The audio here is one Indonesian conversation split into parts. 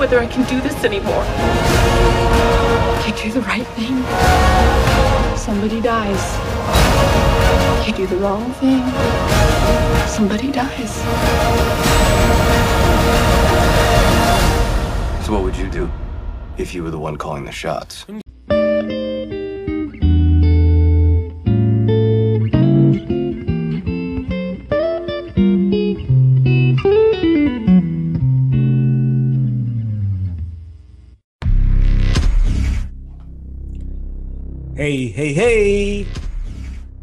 whether I can do this anymore. I do the right thing. Somebody dies. I do the wrong thing. Somebody dies. So what would you do if you were the one calling the shots? Hey, hey, hey.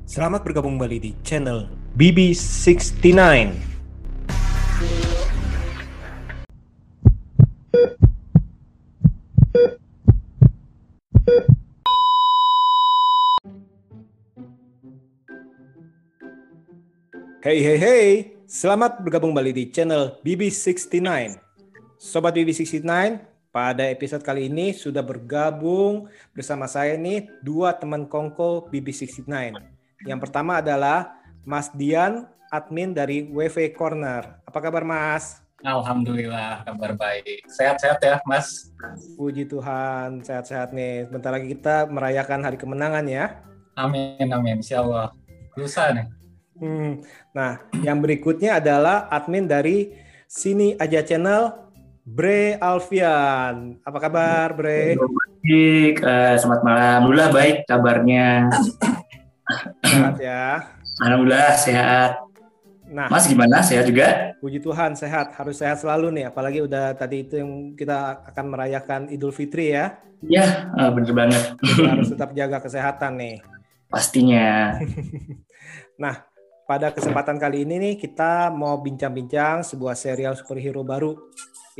Selamat bergabung kembali di channel BB69. Hey, hey, hey. Selamat bergabung kembali di channel BB69. Sobat BB69, pada episode kali ini sudah bergabung bersama saya nih dua teman kongko BB69. Yang pertama adalah Mas Dian, admin dari WV Corner. Apa kabar Mas? Alhamdulillah kabar baik. Sehat-sehat ya Mas. Puji Tuhan, sehat-sehat nih. Bentar lagi kita merayakan hari kemenangan ya. Amin, amin. Insya Allah. Lusa nih. Hmm. Nah, yang berikutnya adalah admin dari Sini Aja Channel, Bre Alfian. Apa kabar, Bre? Baik, eh, selamat malam. Alhamdulillah baik kabarnya. Sehat ya. Alhamdulillah sehat. Nah, Mas gimana? Sehat juga? puji Tuhan sehat. Harus sehat selalu nih. Apalagi udah tadi itu yang kita akan merayakan Idul Fitri ya. Ya, eh, bener banget. Harus tetap jaga kesehatan nih. Pastinya. Nah, pada kesempatan kali ini nih kita mau bincang-bincang sebuah serial superhero baru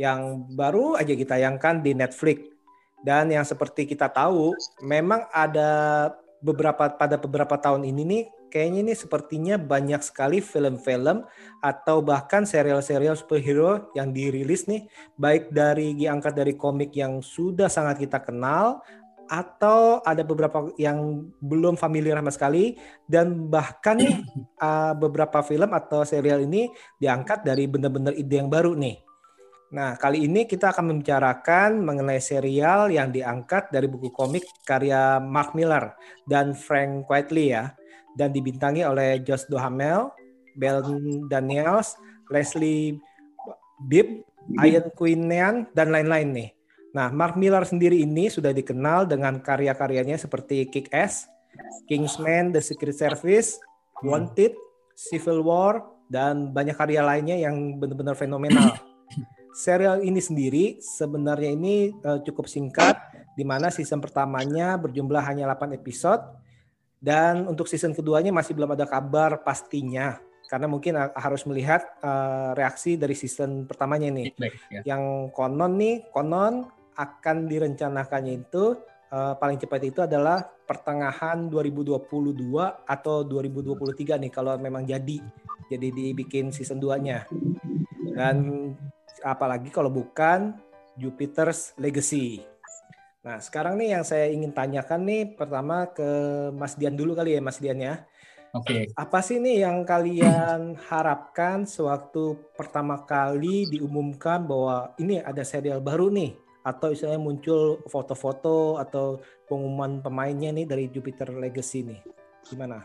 yang baru aja ditayangkan di Netflix. Dan yang seperti kita tahu, memang ada beberapa pada beberapa tahun ini nih kayaknya ini sepertinya banyak sekali film-film atau bahkan serial-serial superhero yang dirilis nih baik dari diangkat dari komik yang sudah sangat kita kenal atau ada beberapa yang belum familiar sama sekali dan bahkan uh, beberapa film atau serial ini diangkat dari benar-benar ide yang baru nih. Nah, kali ini kita akan membicarakan mengenai serial yang diangkat dari buku komik karya Mark Miller dan Frank Quitely ya dan dibintangi oleh Josh Duhamel, Ben Daniels, Leslie Bibb, Ian Quinian dan lain-lain nih. Nah, Mark Miller sendiri ini sudah dikenal dengan karya-karyanya seperti Kick-Ass, Kingsman, The Secret Service, Wanted, Civil War, dan banyak karya lainnya yang benar-benar fenomenal. Serial ini sendiri sebenarnya ini uh, cukup singkat, di mana season pertamanya berjumlah hanya 8 episode, dan untuk season keduanya masih belum ada kabar pastinya, karena mungkin uh, harus melihat uh, reaksi dari season pertamanya nih. Feedback, ya. Yang konon nih, konon akan direncanakannya itu uh, paling cepat itu adalah pertengahan 2022 atau 2023 nih kalau memang jadi jadi dibikin season 2-nya. Dan apalagi kalau bukan Jupiter's Legacy. Nah, sekarang nih yang saya ingin tanyakan nih pertama ke Mas Dian dulu kali ya, Mas Dian ya. Oke. Apa sih nih yang kalian harapkan sewaktu pertama kali diumumkan bahwa ini ada serial baru nih atau istilahnya muncul foto-foto atau pengumuman pemainnya nih dari Jupiter Legacy nih. Gimana?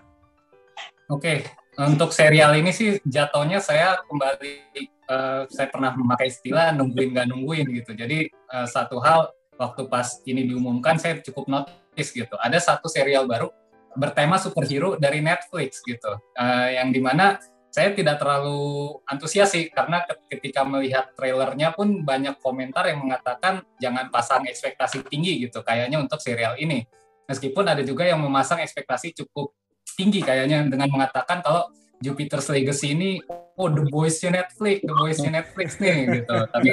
Oke. Untuk serial ini sih jatuhnya saya kembali eh, saya pernah memakai istilah nungguin nggak nungguin gitu. Jadi eh, satu hal waktu pas ini diumumkan saya cukup notice gitu. Ada satu serial baru bertema superhero dari Netflix gitu. Eh, yang di mana saya tidak terlalu antusias sih karena ketika melihat trailernya pun banyak komentar yang mengatakan jangan pasang ekspektasi tinggi gitu kayaknya untuk serial ini. Meskipun ada juga yang memasang ekspektasi cukup tinggi kayaknya dengan mengatakan kalau Jupiter's Legacy ini oh the boys-nya Netflix, the boys-nya Netflix nih gitu. Tapi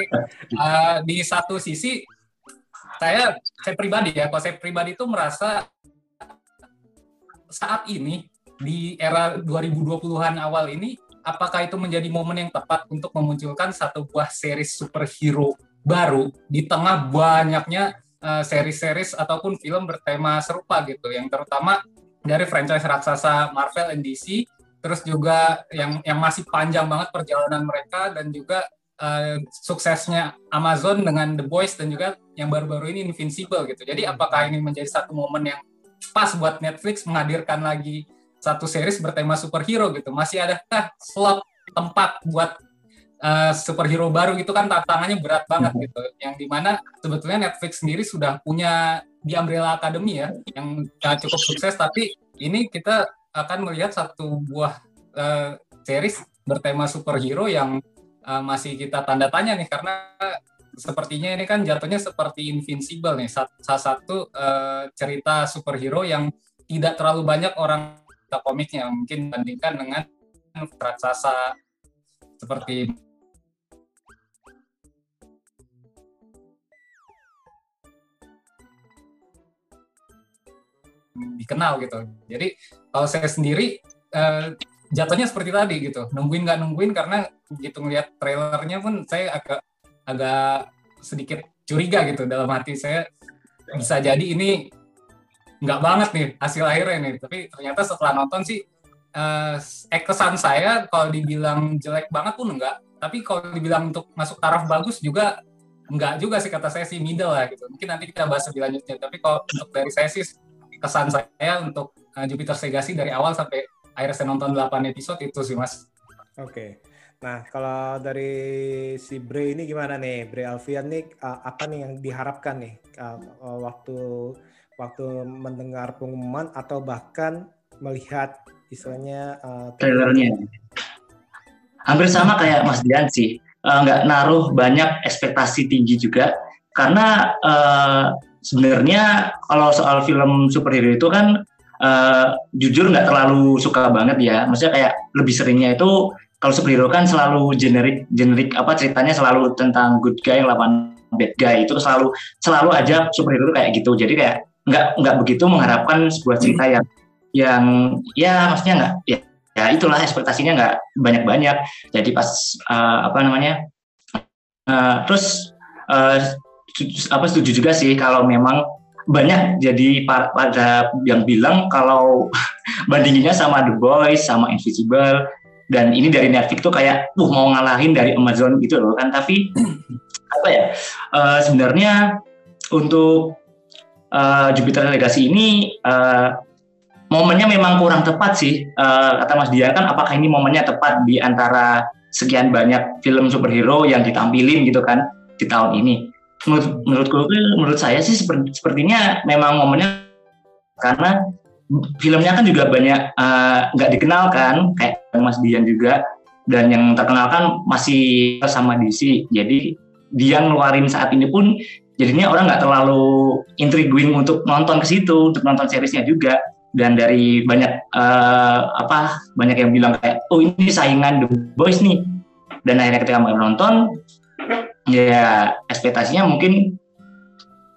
uh, di satu sisi saya saya pribadi ya, kalau saya pribadi itu merasa saat ini di era 2020-an awal ini apakah itu menjadi momen yang tepat untuk memunculkan satu buah series superhero baru di tengah banyaknya uh, series-series ataupun film bertema serupa gitu yang terutama dari franchise raksasa Marvel and DC terus juga yang yang masih panjang banget perjalanan mereka dan juga uh, suksesnya Amazon dengan The Boys dan juga yang baru-baru ini Invincible gitu. Jadi apakah ini menjadi satu momen yang pas buat Netflix menghadirkan lagi satu series bertema superhero gitu? Masih adakah slot tempat buat uh, superhero baru gitu kan tantangannya berat banget hmm. gitu. Yang di mana sebetulnya Netflix sendiri sudah punya di Umbrella Academy ya yang cukup sukses tapi ini kita akan melihat satu buah uh, series bertema superhero yang uh, masih kita tanda tanya nih karena sepertinya ini kan jatuhnya seperti Invincible nih salah satu uh, cerita superhero yang tidak terlalu banyak orang komiknya mungkin bandingkan dengan raksasa seperti dikenal gitu. Jadi kalau saya sendiri uh, jatuhnya seperti tadi gitu, nungguin nggak nungguin karena gitu ngelihat trailernya pun saya agak agak sedikit curiga gitu dalam hati saya bisa jadi ini nggak banget nih hasil akhirnya nih. Tapi ternyata setelah nonton sih uh, kesan saya kalau dibilang jelek banget pun enggak. Tapi kalau dibilang untuk masuk taraf bagus juga enggak juga sih kata saya sih middle lah gitu. Mungkin nanti kita bahas lebih lanjutnya. Tapi kalau untuk dari saya sih kesan saya untuk uh, Jupiter Legacy dari awal sampai akhirnya saya nonton 8 episode itu sih mas. Oke. Nah, kalau dari si Bre ini gimana nih? Bre Alfian nih uh, apa nih yang diharapkan nih uh, waktu waktu mendengar pengumuman atau bahkan melihat istilahnya uh, trailernya? Hampir sama kayak Mas Dian sih. Uh, naruh banyak ekspektasi tinggi juga karena uh, sebenarnya kalau soal film superhero itu kan uh, jujur nggak terlalu suka banget ya. Maksudnya kayak lebih seringnya itu kalau superhero kan selalu generik generik apa ceritanya selalu tentang good guy lawan bad guy itu selalu selalu aja superhero kayak gitu. Jadi kayak nggak nggak begitu mengharapkan sebuah cerita yang yang ya maksudnya nggak ya, ya itulah ekspektasinya nggak banyak banyak. Jadi pas uh, apa namanya uh, terus uh, apa setuju juga sih kalau memang banyak jadi pada yang bilang kalau bandinginnya sama The Boys sama Invisible dan ini dari Netflix tuh kayak uh mau ngalahin dari Amazon gitu loh kan tapi apa ya uh, sebenarnya untuk uh, Jupiter Legacy ini uh, momennya memang kurang tepat sih. Uh, kata Mas Dia kan apakah ini momennya tepat di antara sekian banyak film superhero yang ditampilin gitu kan di tahun ini? Menurut menurutku menurut saya sih seperti, sepertinya memang momennya karena filmnya kan juga banyak nggak uh, dikenal kan kayak Mas Dian juga. Dan yang terkenal kan masih sama DC jadi dia ngeluarin saat ini pun jadinya orang nggak terlalu intriguing untuk nonton ke situ untuk nonton seriesnya juga. Dan dari banyak uh, apa banyak yang bilang kayak oh ini saingan The Boys nih. Dan akhirnya ketika nonton ya ekspektasinya mungkin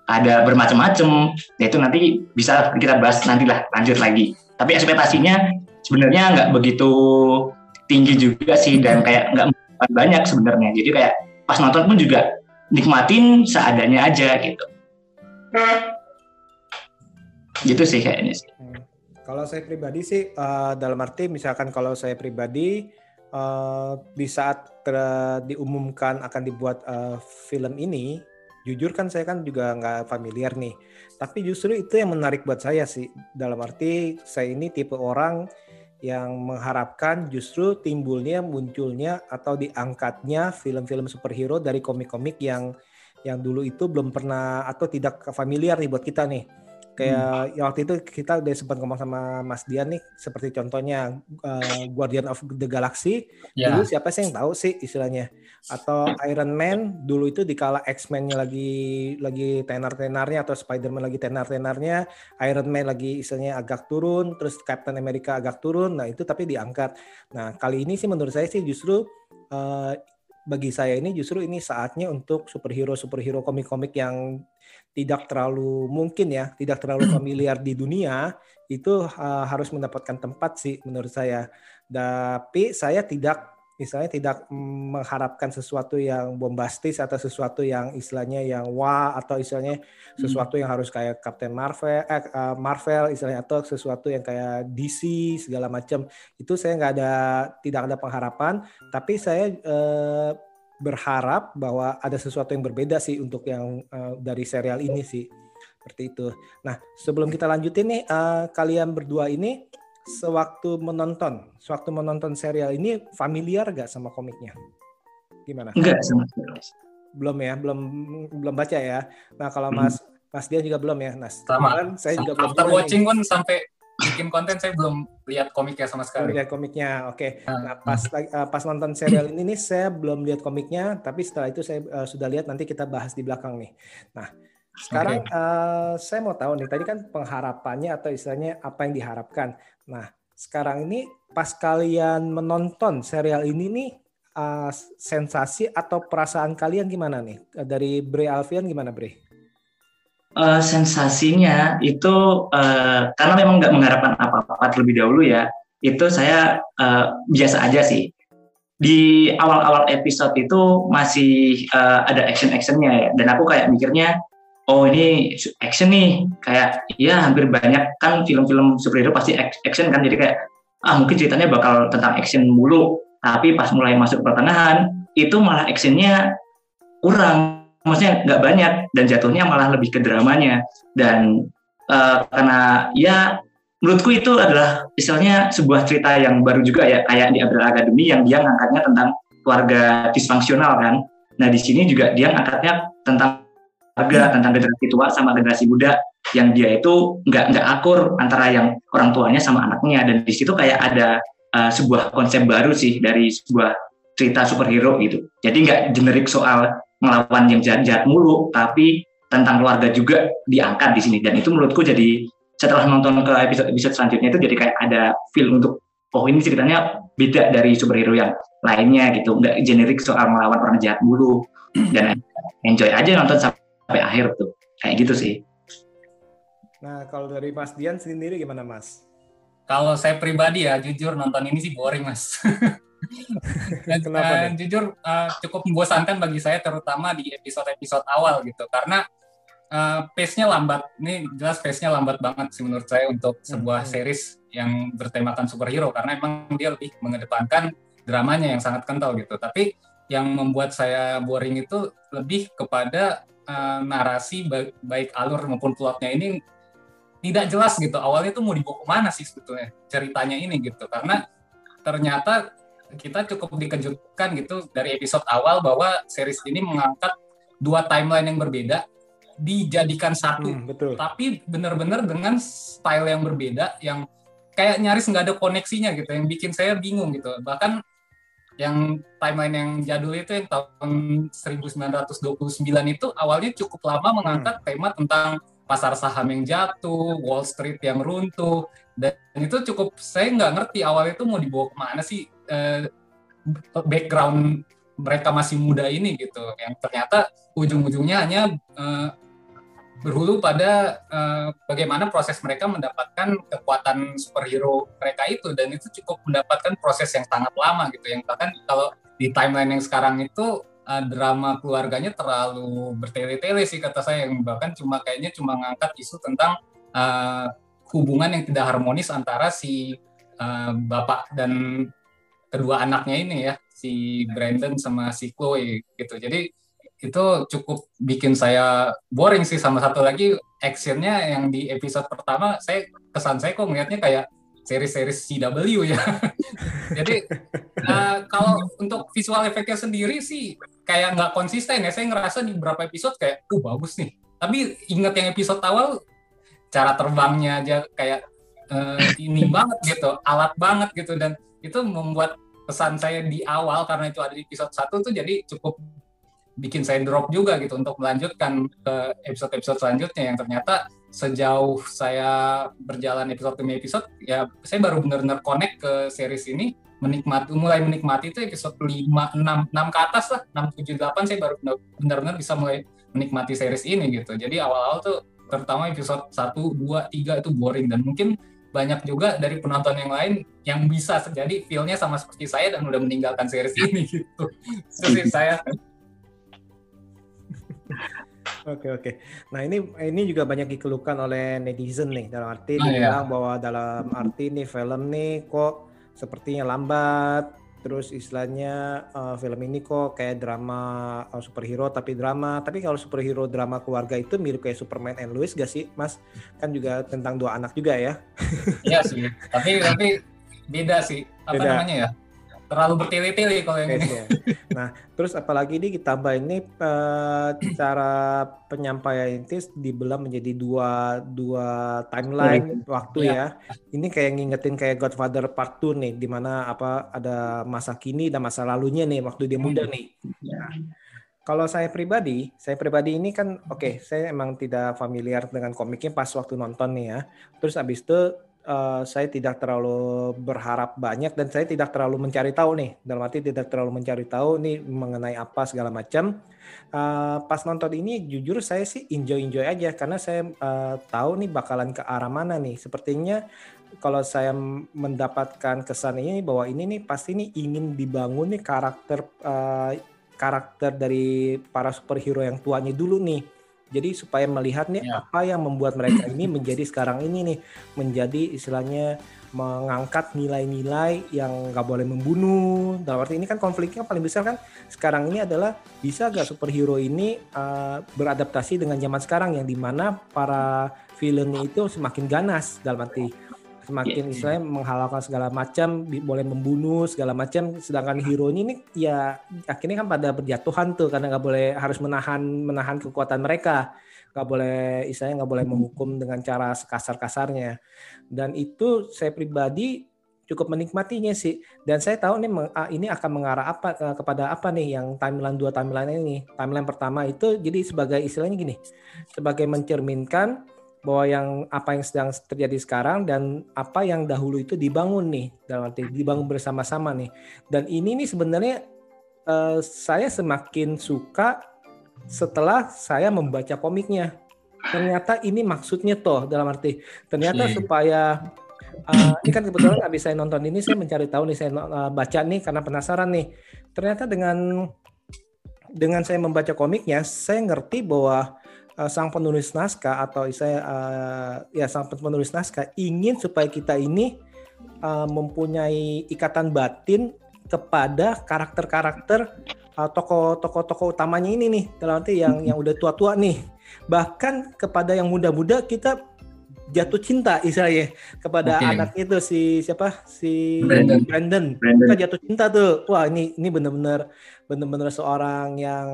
ada bermacam-macam. Yaitu nanti bisa kita bahas nantilah lanjut lagi. Tapi ekspektasinya sebenarnya nggak begitu tinggi juga sih dan kayak nggak banyak sebenarnya. Jadi kayak pas nonton pun juga nikmatin seadanya aja gitu gitu sih kayaknya sih kalau saya pribadi sih uh, dalam arti misalkan kalau saya pribadi uh, di saat ter, diumumkan akan dibuat uh, film ini, jujur kan saya kan juga nggak familiar nih. Tapi justru itu yang menarik buat saya sih. Dalam arti saya ini tipe orang yang mengharapkan justru timbulnya, munculnya atau diangkatnya film-film superhero dari komik-komik yang yang dulu itu belum pernah atau tidak familiar nih buat kita nih Kayak hmm. ya waktu itu kita udah sempat ngomong sama Mas Dian nih, seperti contohnya uh, Guardian of the Galaxy. Yeah. Dulu siapa sih yang tahu sih istilahnya? Atau Iron Man dulu itu dikala X-Men-nya lagi lagi tenar-tenarnya atau Spider-Man lagi tenar-tenarnya, Iron Man lagi istilahnya agak turun, terus Captain America agak turun. Nah, itu tapi diangkat. Nah, kali ini sih menurut saya sih justru uh, bagi saya ini justru ini saatnya untuk superhero superhero komik-komik yang tidak terlalu mungkin ya tidak terlalu familiar di dunia itu uh, harus mendapatkan tempat sih menurut saya. Tapi saya tidak misalnya tidak mengharapkan sesuatu yang bombastis atau sesuatu yang istilahnya yang wah atau istilahnya sesuatu yang harus kayak Captain Marvel eh, uh, Marvel istilahnya atau sesuatu yang kayak DC segala macam. Itu saya nggak ada tidak ada pengharapan. Tapi saya uh, berharap bahwa ada sesuatu yang berbeda sih untuk yang uh, dari serial ini sih. Seperti itu. Nah sebelum kita lanjutin nih uh, kalian berdua ini sewaktu menonton, sewaktu menonton serial ini familiar gak sama komiknya? Gimana? Enggak sama sekali. Belum ya, belum belum baca ya. Nah kalau hmm. Mas Mas dia juga belum ya. Nah, sama. Saya juga belum. After watching pun sampai bikin konten saya belum lihat komiknya sama sekali. Lihat komiknya, oke. Okay. Ah. Nah pas uh, pas nonton serial ini nih saya belum lihat komiknya, tapi setelah itu saya uh, sudah lihat nanti kita bahas di belakang nih. Nah sekarang okay. uh, saya mau tahu nih tadi kan pengharapannya atau istilahnya apa yang diharapkan. Nah sekarang ini pas kalian menonton serial ini nih uh, sensasi atau perasaan kalian gimana nih dari Bre Alfian gimana Bre? uh, sensasinya itu uh, karena memang nggak mengharapkan apa-apa terlebih dahulu ya itu saya uh, biasa aja sih di awal-awal episode itu masih uh, ada action-actionnya ya dan aku kayak mikirnya oh ini action nih. Kayak ya hampir banyak. Kan film-film superhero pasti action kan. Jadi kayak ah mungkin ceritanya bakal tentang action mulu. Tapi pas mulai masuk pertengahan itu malah actionnya kurang. Maksudnya nggak banyak. Dan jatuhnya malah lebih ke dramanya. Dan uh, karena ya menurutku itu adalah misalnya sebuah cerita yang baru juga ya. Kayak di Abdul Academy yang dia ngangkatnya tentang keluarga disfungsional kan. Nah di sini juga dia ngangkatnya tentang keluarga tentang generasi tua sama generasi muda yang dia itu nggak nggak akur antara yang orang tuanya sama anaknya dan di situ kayak ada uh, sebuah konsep baru sih dari sebuah cerita superhero gitu jadi nggak generik soal melawan yang jahat-jahat mulu, tapi tentang keluarga juga diangkat di sini. Dan itu menurutku jadi setelah nonton ke episode-episode selanjutnya itu jadi kayak ada feel untuk oh ini ceritanya beda dari superhero yang lainnya gitu, nggak generik soal melawan orang jahat mulu. Dan enjoy aja nonton sampai akhir tuh, kayak gitu sih. Nah kalau dari Mas Dian sendiri gimana Mas? Kalau saya pribadi ya jujur nonton ini sih boring Mas. Dan Kenapa, uh, jujur uh, cukup membosankan bagi saya terutama di episode-episode awal gitu karena uh, pace-nya lambat. Ini jelas pace-nya lambat banget sih menurut saya untuk sebuah hmm. series yang bertemakan superhero karena emang dia lebih mengedepankan dramanya yang sangat kental gitu. Tapi yang membuat saya boring itu lebih kepada uh, narasi baik, baik alur maupun plotnya ini tidak jelas gitu. Awalnya tuh mau dibawa ke mana sih sebetulnya ceritanya ini gitu. Karena ternyata kita cukup dikejutkan gitu dari episode awal bahwa series ini mengangkat dua timeline yang berbeda dijadikan satu, hmm, betul. tapi benar-benar dengan style yang berbeda yang kayak nyaris nggak ada koneksinya gitu, yang bikin saya bingung gitu. Bahkan yang timeline yang jadul itu yang tahun 1929 itu awalnya cukup lama mengangkat hmm. tema tentang pasar saham yang jatuh, Wall Street yang runtuh, dan itu cukup saya nggak ngerti awalnya itu mau dibawa ke mana sih eh, background mereka masih muda ini gitu, yang ternyata ujung-ujungnya hanya eh, berhulu pada eh, bagaimana proses mereka mendapatkan kekuatan superhero mereka itu, dan itu cukup mendapatkan proses yang sangat lama gitu, yang bahkan kalau di timeline yang sekarang itu uh, drama keluarganya terlalu bertele-tele sih kata saya. Yang bahkan cuma kayaknya cuma ngangkat isu tentang uh, hubungan yang tidak harmonis antara si uh, bapak dan kedua anaknya ini ya si Brandon sama si Chloe gitu. Jadi itu cukup bikin saya boring sih sama satu lagi actionnya yang di episode pertama saya kesan saya kok ngeliatnya kayak seri-seri CW ya. Jadi uh, kalau untuk visual efeknya sendiri sih kayak nggak konsisten ya. Saya ngerasa di beberapa episode kayak, uh bagus nih. Tapi ingat yang episode awal, cara terbangnya aja kayak uh, ini banget gitu, alat banget gitu. Dan itu membuat pesan saya di awal karena itu ada di episode satu tuh jadi cukup bikin saya drop juga gitu untuk melanjutkan ke episode-episode selanjutnya yang ternyata sejauh saya berjalan episode demi episode ya saya baru benar-benar connect ke series ini menikmati mulai menikmati itu episode 5 6 6 ke atas lah 6 7 8 saya baru benar-benar bisa mulai menikmati series ini gitu. Jadi awal-awal tuh terutama episode 1 2 3 itu boring dan mungkin banyak juga dari penonton yang lain yang bisa terjadi feel-nya sama seperti saya dan udah meninggalkan series ini gitu. Itu sih saya. Oke oke. Nah ini ini juga banyak dikeluhkan oleh netizen nih dalam arti oh, dibilang iya. bahwa dalam arti nih film nih kok sepertinya lambat terus istilahnya uh, film ini kok kayak drama uh, superhero tapi drama tapi kalau superhero drama keluarga itu mirip kayak Superman and Lois gak sih mas kan juga tentang dua anak juga ya iya sih tapi tapi beda sih apa beda. namanya ya terlalu bertele-tele kalau yang ini. Nah, terus apalagi ini ditambah ini uh, cara penyampaian ini dibelah menjadi dua dua timeline hmm. waktu ya. ya. Ini kayak ngingetin kayak Godfather Part 2 nih, di mana apa ada masa kini dan masa lalunya nih waktu dia muda nih. Nah, kalau saya pribadi, saya pribadi ini kan oke, okay, saya emang tidak familiar dengan komiknya pas waktu nonton nih ya. Terus abis itu uh, saya tidak terlalu berharap banyak dan saya tidak terlalu mencari tahu nih. Dalam arti tidak terlalu mencari tahu nih mengenai apa segala macam. Uh, pas nonton ini jujur saya sih enjoy enjoy aja karena saya uh, tahu nih bakalan ke arah mana nih. Sepertinya kalau saya mendapatkan kesan ini bahwa ini nih pasti nih ingin dibangun nih karakter uh, karakter dari para superhero yang tuanya dulu nih jadi supaya melihat nih ya. apa yang membuat mereka ini menjadi sekarang ini nih menjadi istilahnya mengangkat nilai-nilai yang nggak boleh membunuh. Dalam arti ini kan konfliknya paling besar kan sekarang ini adalah bisa gak superhero ini uh, beradaptasi dengan zaman sekarang yang di mana para villain itu semakin ganas dalam arti semakin yeah, istilahnya menghalalkan segala macam boleh membunuh segala macam sedangkan hero ini nih ya akhirnya kan pada berjatuhan tuh karena nggak boleh harus menahan menahan kekuatan mereka. Nggak boleh istilahnya nggak boleh menghukum dengan cara sekasar kasarnya dan itu saya pribadi cukup menikmatinya sih. Dan saya tahu nih ini akan mengarah apa kepada apa nih yang timeline dua timeline ini. Timeline pertama itu jadi sebagai istilahnya gini sebagai mencerminkan bahwa yang apa yang sedang terjadi sekarang dan apa yang dahulu itu dibangun nih dalam arti dibangun bersama-sama nih. Dan ini nih sebenarnya uh, saya semakin suka setelah saya membaca komiknya. Ternyata ini maksudnya toh dalam arti ternyata hmm. supaya uh, ini kan kebetulan habis saya nonton ini saya mencari tahu nih saya uh, baca nih karena penasaran nih. Ternyata dengan dengan saya membaca komiknya saya ngerti bahwa uh, sang penulis naskah atau saya uh, ya sang penulis naskah ingin supaya kita ini uh, mempunyai ikatan batin kepada karakter-karakter uh, tokoh-tokoh utamanya ini nih dalam arti yang yang udah tua-tua nih. Bahkan kepada yang muda-muda kita jatuh cinta istilahnya kepada okay. anak itu si siapa si Brandon. Brandon. Brandon. Kita jatuh cinta tuh. Wah, ini ini benar-benar benar-benar seorang yang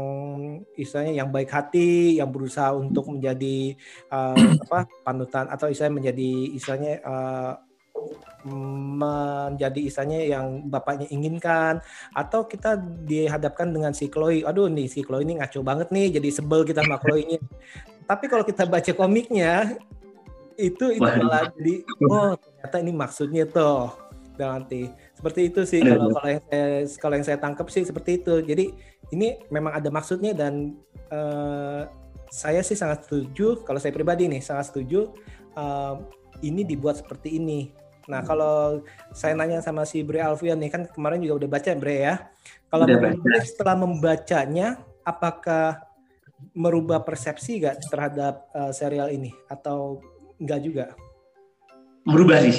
istilahnya yang baik hati, yang berusaha untuk menjadi uh, apa panutan atau istilahnya menjadi istilahnya uh, menjadi istilahnya yang bapaknya inginkan atau kita dihadapkan dengan si Chloe aduh nih si Chloe ini ngaco banget nih jadi sebel kita sama Chloe ini tapi kalau kita baca komiknya itu itu malah jadi oh ternyata ini maksudnya tuh nanti. Seperti itu sih kalau kalau yang saya kalau yang saya tangkap sih seperti itu. Jadi ini memang ada maksudnya dan uh, saya sih sangat setuju kalau saya pribadi nih sangat setuju uh, ini dibuat seperti ini. Nah kalau saya nanya sama si Bre Alfian nih kan kemarin juga udah baca Bre ya. Kalau setelah membacanya apakah merubah persepsi gak terhadap uh, serial ini? Atau Enggak juga. Berubah sih,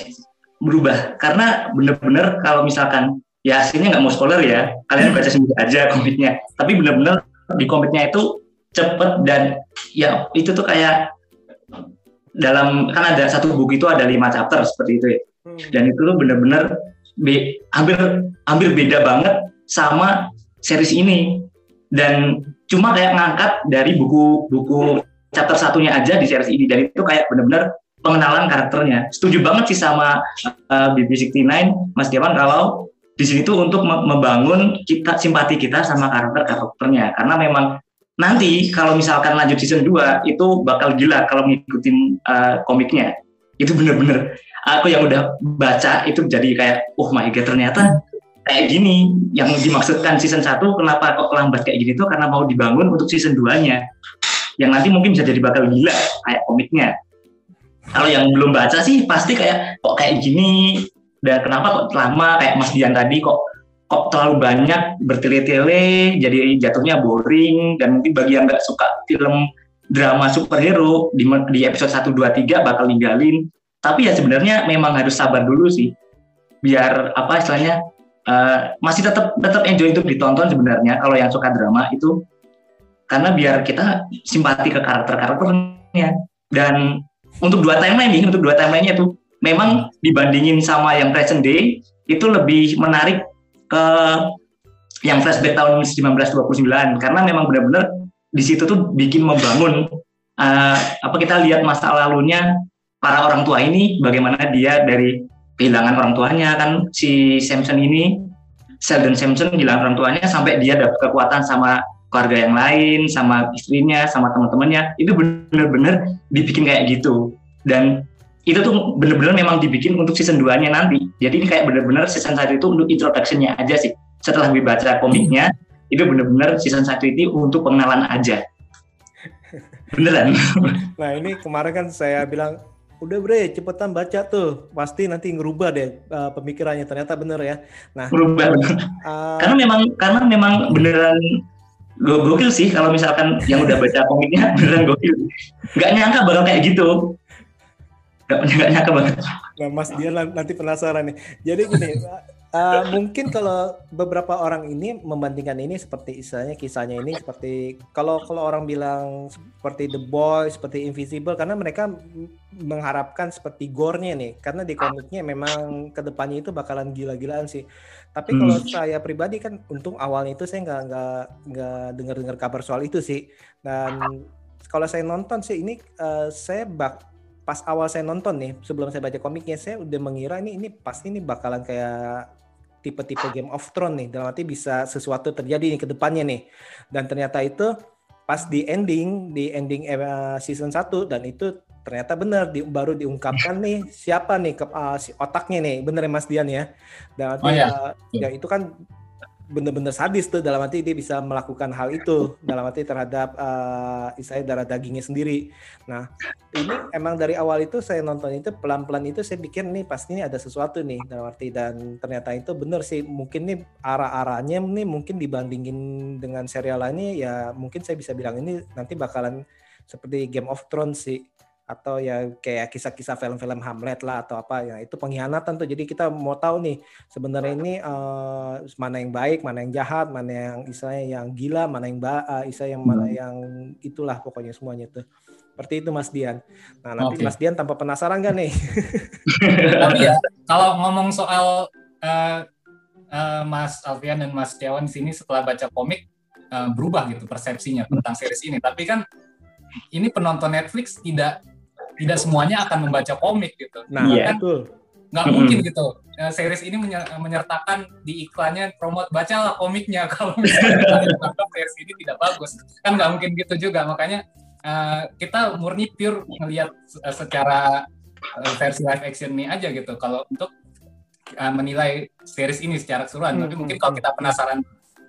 berubah. Karena bener-bener kalau misalkan ya aslinya nggak mau spoiler ya, kalian baca sendiri aja komiknya. Tapi bener-bener di komiknya itu cepet dan ya itu tuh kayak dalam kan ada satu buku itu ada lima chapter seperti itu ya. Hmm. Dan itu tuh bener-bener be, hampir hampir beda banget sama series ini. Dan cuma kayak ngangkat dari buku-buku chapter satunya aja di series ini. Dan itu kayak benar-benar pengenalan karakternya. Setuju banget sih sama uh, BB69 Mas Dewan kalau di sini tuh untuk membangun kita simpati kita sama karakter karakternya karena memang nanti kalau misalkan lanjut season 2 itu bakal gila kalau ngikutin uh, komiknya. Itu bener-bener aku yang udah baca itu jadi kayak oh my god ternyata kayak gini. Yang dimaksudkan season 1 kenapa kok lambat kayak gini tuh? Karena mau dibangun untuk season 2-nya yang nanti mungkin bisa jadi bakal gila kayak komiknya. Kalau yang belum baca sih pasti kayak kok kayak gini? Dan kenapa kok lama? Kayak Mas Dian tadi kok kok terlalu banyak bertele-tele jadi jatuhnya boring dan mungkin bagi yang nggak suka film drama superhero di, di episode 1, 2, 3 bakal ninggalin. Tapi ya sebenarnya memang harus sabar dulu sih biar apa istilahnya uh, masih tetap tetap enjoy untuk ditonton sebenarnya. Kalau yang suka drama itu karena biar kita simpati ke karakter-karakternya dan untuk dua timeline nih untuk dua timelinenya tuh memang dibandingin sama yang present day itu lebih menarik ke yang flashback tahun 1929 karena memang benar-benar di situ tuh bikin membangun uh, apa kita lihat masa lalunya para orang tua ini bagaimana dia dari kehilangan orang tuanya kan si Samson ini Sheldon Samson kehilangan orang tuanya sampai dia dapat kekuatan sama keluarga yang lain sama istrinya sama teman-temannya itu benar-benar dibikin kayak gitu dan itu tuh benar-benar memang dibikin untuk season 2-nya nanti. Jadi ini kayak benar-benar season 1 itu untuk introduction-nya aja sih. Setelah gue baca komiknya, itu benar-benar season 1 itu untuk pengenalan aja. Beneran. Nah ini kemarin kan saya bilang, udah bre cepetan baca tuh pasti nanti ngerubah deh uh, pemikirannya ternyata bener ya nah berubah. Uh, karena memang karena memang beneran gokil sih kalau misalkan yang udah baca komiknya beneran gokil nggak nyangka bakal kayak gitu nggak nyangka banget. Nah, Mas dia nanti penasaran nih. Jadi gini, uh, mungkin kalau beberapa orang ini membandingkan ini seperti istilahnya kisahnya ini seperti kalau kalau orang bilang seperti The Boy, seperti Invisible karena mereka mengharapkan seperti gore-nya nih. Karena di komiknya memang ke depannya itu bakalan gila-gilaan sih. Tapi kalau hmm. saya pribadi kan untung awalnya itu saya nggak nggak nggak dengar-dengar kabar soal itu sih. Dan kalau saya nonton sih ini uh, saya bak pas awal saya nonton nih sebelum saya baca komiknya saya udah mengira ini ini pasti ini bakalan kayak tipe-tipe Game of Thrones nih dalam arti bisa sesuatu terjadi nih ke depannya nih dan ternyata itu pas di ending di ending uh, season 1 dan itu ternyata benar di, baru diungkapkan nih siapa nih ke, uh, si otaknya nih. Bener ya Mas Dian ya? Dan oh, ya. Uh, ya itu kan bener-bener sadis tuh dalam arti dia bisa melakukan hal itu. Dalam arti terhadap uh, istilahnya darah dagingnya sendiri. Nah ini emang dari awal itu saya nonton itu pelan-pelan itu saya pikir nih pasti ini ada sesuatu nih dalam arti. Dan ternyata itu bener sih mungkin nih arah-arahnya nih mungkin dibandingin dengan serial lainnya ya mungkin saya bisa bilang ini nanti bakalan seperti Game of Thrones sih atau ya kayak kisah-kisah film-film Hamlet lah atau apa ya itu pengkhianatan tuh. Jadi kita mau tahu nih sebenarnya ini uh, mana yang baik mana yang jahat mana yang istilahnya yang gila mana yang ba uh, istilah yang mana hmm. yang itulah pokoknya semuanya tuh. Seperti itu Mas Dian. Nah nanti okay. Mas Dian tanpa penasaran gak nih? Tapi ya kalau ngomong soal uh, uh, Mas Alfian dan Mas Tiawan sini setelah baca komik uh, berubah gitu persepsinya tentang series ini. Tapi kan ini penonton Netflix tidak tidak semuanya akan membaca komik gitu. Nah, yeah. kan nggak mm mungkin gitu. Uh, series ini menyertakan di iklannya promote bacalah komiknya kalau misalnya series ini tidak bagus kan nggak mungkin gitu juga makanya uh, kita murni pure melihat uh, secara uh, versi live action ini aja gitu kalau untuk uh, menilai series ini secara keseluruhan hmm. tapi mungkin kalau kita penasaran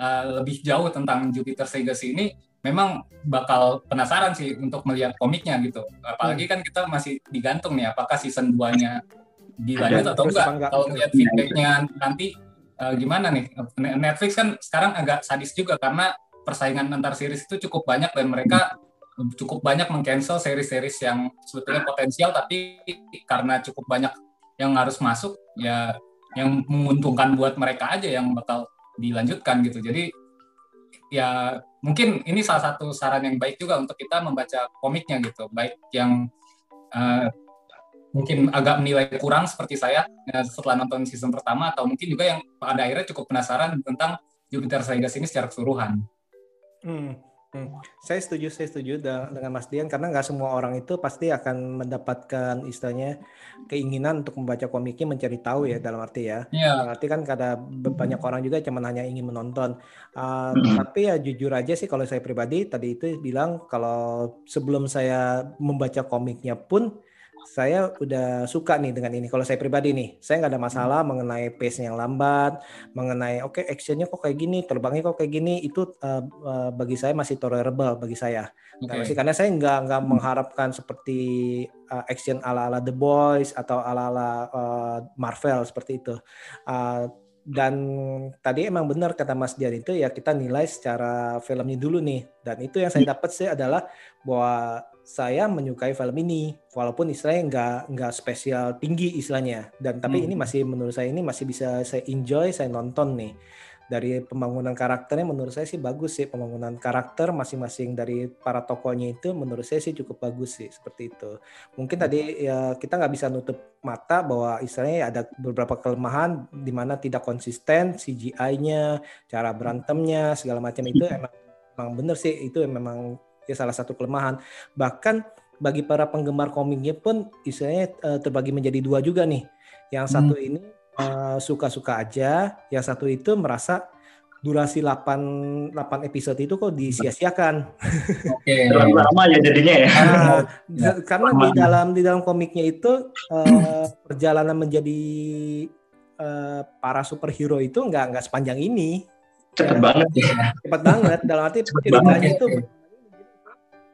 uh, lebih jauh tentang Jupiter Legacy ini memang bakal penasaran sih untuk melihat komiknya gitu. Apalagi kan kita masih digantung nih apakah season 2-nya dilanjut atau enggak. Kalau lihat feedbacknya nanti uh, gimana nih? Netflix kan sekarang agak sadis juga karena persaingan antar series itu cukup banyak dan mereka cukup banyak mengcancel series-series yang sebetulnya potensial tapi karena cukup banyak yang harus masuk ya yang menguntungkan buat mereka aja yang bakal dilanjutkan gitu. Jadi ya mungkin ini salah satu saran yang baik juga untuk kita membaca komiknya gitu baik yang uh, mungkin agak menilai kurang seperti saya ya, setelah nonton season pertama atau mungkin juga yang pada akhirnya cukup penasaran tentang Jupiter Legacy ini secara keseluruhan. Hmm. Hmm. Saya setuju, saya setuju dengan Mas Dian karena nggak semua orang itu pasti akan mendapatkan istilahnya keinginan untuk membaca komiknya mencari tahu ya dalam arti ya. Yeah. Dalam arti kan ada banyak orang juga cuma hanya ingin menonton. Uh, hmm. Tapi ya jujur aja sih kalau saya pribadi tadi itu bilang kalau sebelum saya membaca komiknya pun saya udah suka nih dengan ini. Kalau saya pribadi nih, saya nggak ada masalah hmm. mengenai pace yang lambat, mengenai oke okay, actionnya kok kayak gini, terbangnya kok kayak gini, itu uh, uh, bagi saya masih tolerable bagi saya. Okay. Karena, karena saya nggak nggak hmm. mengharapkan seperti uh, action ala ala The Boys atau ala ala uh, Marvel seperti itu. Uh, dan tadi emang benar kata Mas Dian itu ya kita nilai secara filmnya dulu nih dan itu yang saya dapat sih adalah bahwa saya menyukai film ini walaupun istilahnya nggak nggak spesial tinggi istilahnya. Dan tapi Hmm. ini masih menurut saya ini masih bisa saya enjoy saya nonton nih. Dari pembangunan karakternya menurut saya sih bagus sih pembangunan karakter masing-masing dari para tokohnya itu menurut saya sih cukup bagus sih seperti itu. Mungkin tadi ya kita nggak bisa nutup mata bahwa istilahnya ada beberapa kelemahan di mana tidak konsisten CGI-nya cara berantemnya segala macam itu emang emang bener sih. Itu memang ya salah satu kelemahan bahkan bagi para penggemar komiknya pun istilahnya eh, terbagi menjadi dua juga nih yang satu ini eh, suka-suka aja yang satu itu merasa durasi 8 8 episode itu kok disia-siakan Oke. Terlalu lama ya jadinya ya. Ya. karena di dalam di dalam komiknya itu eh, perjalanan menjadi eh, para superhero itu nggak nggak sepanjang ini Cepet banget ya. cepat banget dalam arti ceritanya banget, itu ya.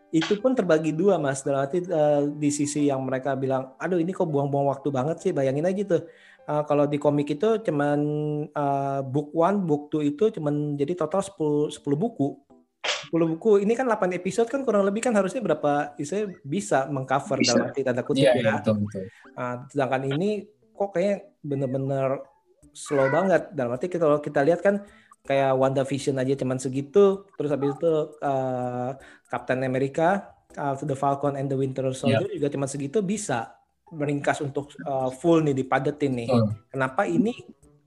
Itu pun terbagi dua mas dalam arti eh, di sisi yang mereka bilang aduh ini kok buang-buang waktu banget sih bayangin aja tuh Eh, kalau di komik itu cuman eh, book one book two itu cuman jadi total 10 10 buku 10 buku ini kan 8 episode kan kurang lebih kan harusnya berapa bisa bisa mengcover Bisa. dalam arti tanda kutip ya iya, betul, betul. Nah, sedangkan ini kok kayak bener-bener slow banget. Dalam arti kita- kalau kita lihat kan kayak WandaVision aja cuman segitu, terus habis itu uh, Captain America, uh, The Falcon and the Winter Soldier juga cuman segitu bisa meringkas untuk uh, full nih dipadetin nih. Betul. Kenapa ini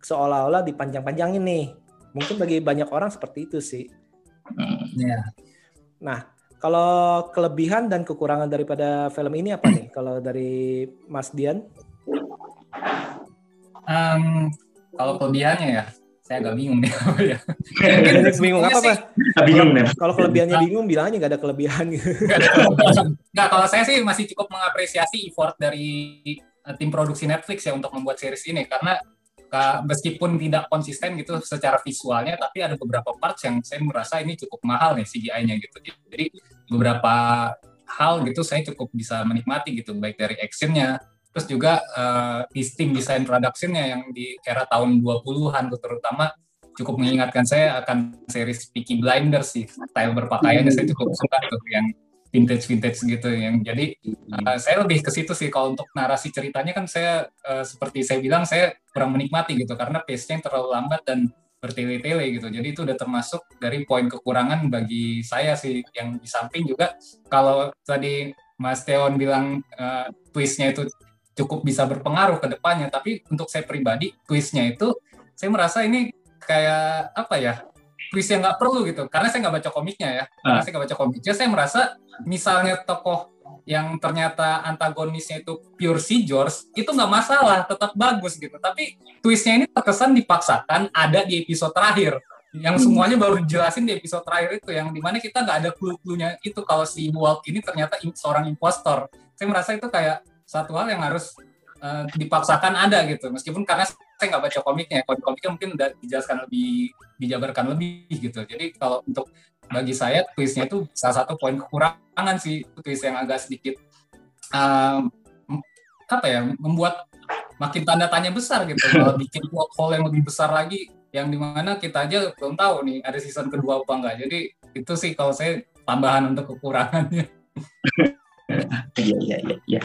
seolah-olah dipanjang-panjangin nih? Mungkin bagi banyak orang seperti itu sih. Hmm. Iya. Kalau kelebihan dan kekurangan daripada film ini apa nih? Kalau dari Mas Dian? Em, kalau kelebihannya ya, saya agak bingung deh. apa ya. Bingung apa, Pak? Bingung nih. Kalau kelebihannya bingung, bilang aja nggak ada kelebihan gitu. Nggak, kalau saya sih masih cukup mengapresiasi effort dari eh, tim produksi Netflix ya untuk membuat series ini karena ka- meskipun tidak konsisten gitu secara visualnya tapi ada beberapa parts yang saya merasa ini cukup mahal nih CGI-nya gitu. Jadi beberapa hal gitu saya cukup bisa menikmati gitu baik dari actionnya terus juga eh, distinct design production-nya yang di era tahun 20-an tuh terutama cukup mengingatkan saya akan series Peaky Blinders sih style berpakaiannya saya cukup suka tuh yang vintage vintage gitu yang jadi uh, saya lebih ke situ sih. Kalau untuk narasi ceritanya kan saya uh, seperti saya bilang saya kurang menikmati gitu karena pace-nya terlalu lambat dan bertele-tele gitu. Jadi itu udah termasuk dari poin kekurangan bagi saya sih yang di samping juga kalau tadi Mas Teon bilang uh, twistnya itu cukup bisa berpengaruh ke depannya. Tapi untuk saya pribadi twistnya itu saya merasa ini kayak apa ya twist yang nggak perlu gitu. Karena saya nggak baca komiknya ya. Karena Ah. saya nggak baca komiknya. Saya merasa misalnya tokoh yang ternyata antagonisnya itu pure si George itu nggak masalah tetap bagus gitu. Tapi twistnya ini terkesan dipaksakan ada di episode terakhir. Yang semuanya baru dijelasin di episode terakhir itu yang di mana kita nggak ada clue-cluenya itu kalau si Walt ini ternyata seorang impostor. Saya merasa itu kayak satu hal yang harus eh, dipaksakan ada gitu. Meskipun karena saya nggak baca komiknya di komiknya mungkin udah dijelaskan lebih dijabarkan lebih gitu. Jadi kalau untuk bagi saya twistnya itu salah satu poin kekurangan sih twist yang agak sedikit um, apa ya membuat makin tanda tanya besar gitu. Kalau bikin plot hole yang lebih besar lagi yang di mana kita aja belum tahu nih ada season kedua apa enggak jadi itu sih kalau saya tambahan untuk kekurangannya. Iya iya iya.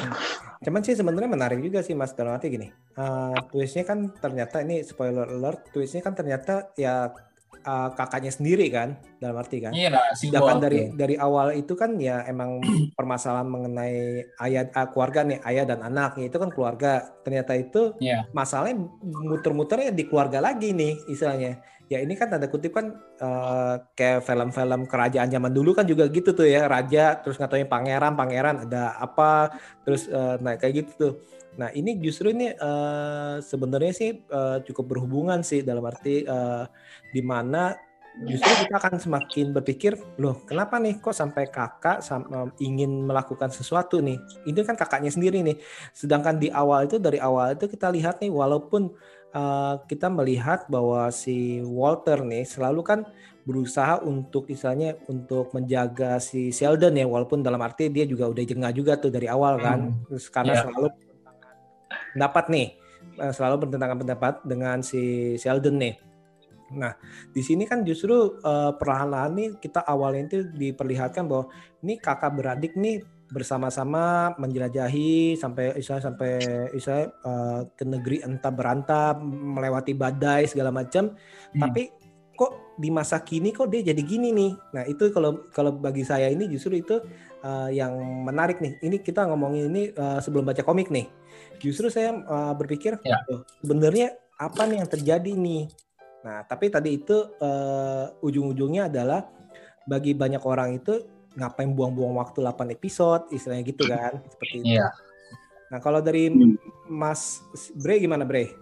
Cuman sih sebenarnya menarik juga sih Mas dalam arti gini. eh, twistnya kan ternyata ini spoiler alert, twistnya kan ternyata ya eh, kakaknya sendiri kan dalam arti kan. iya si Sedangkan dari tuh. dari awal itu kan ya emang permasalahan mengenai ayah ah, keluarga nih ayah dan anak itu kan keluarga. Ternyata itu Iya. masalahnya muter-muternya di keluarga lagi nih istilahnya. Ya ini kan tanda kutip kan eh, kayak film-film kerajaan zaman dulu kan juga gitu tuh ya raja terus ngatanya pangeran pangeran ada apa terus eh, nah kayak gitu tuh. Nah ini justru ini eh, sebenarnya sih eh, cukup berhubungan sih dalam arti eh, di mana justru kita akan semakin berpikir loh kenapa nih kok sampai kakak sam- em, ingin melakukan sesuatu nih? Ini kan kakaknya sendiri nih. Sedangkan di awal itu dari awal itu kita lihat nih walaupun eh, kita melihat bahwa si Walter nih selalu kan berusaha untuk misalnya untuk menjaga si Sheldon ya walaupun dalam arti dia juga udah jengah juga tuh dari awal kan. Terus karena Iya. selalu pendapat nih eh, selalu bertentangan pendapat dengan si Sheldon nih. Nah, di sini kan justru eh, perlahan-lahan nih kita awalnya itu diperlihatkan bahwa ini kakak beradik nih bersama-sama menjelajahi sampai Isa sampai Isa uh, ke negeri entah berantah melewati badai segala macam. Hmm. tapi kok di masa kini kok dia jadi gini nih? Nah itu kalau kalau bagi saya ini justru itu uh, yang menarik nih. Ini kita ngomongin ini uh, sebelum baca komik nih justru saya uh, berpikir ya. oh, sebenarnya apa nih yang terjadi nih nah tapi tadi itu uh, ujung-ujungnya adalah bagi banyak orang itu ngapain buang-buang waktu 8 episode istilahnya gitu kan seperti itu. Iya. Nah kalau dari hmm. Mas Bre gimana Bre?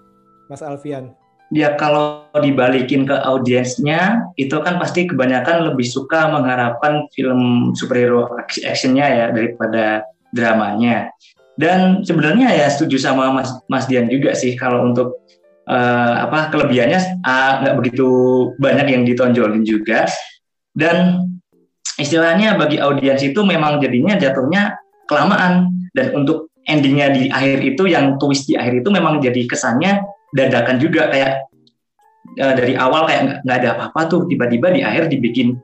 Mas Alfian? Ya kalau dibalikin ke audiensnya itu kan pasti kebanyakan lebih suka mengharapkan film superhero actionnya ya daripada dramanya. Dan sebenarnya ya setuju sama Mas Mas Dian juga sih kalau untuk uh, apa kelebihannya uh, nggak begitu banyak yang ditonjolin juga. Dan istilahnya bagi audiens itu memang jadinya jatuhnya kelamaan. Dan untuk endingnya di akhir itu yang twist di akhir itu memang jadi kesannya dadakan juga. Kayak uh, dari awal kayak nggak ada apa-apa tuh. Tiba-tiba di akhir dibikin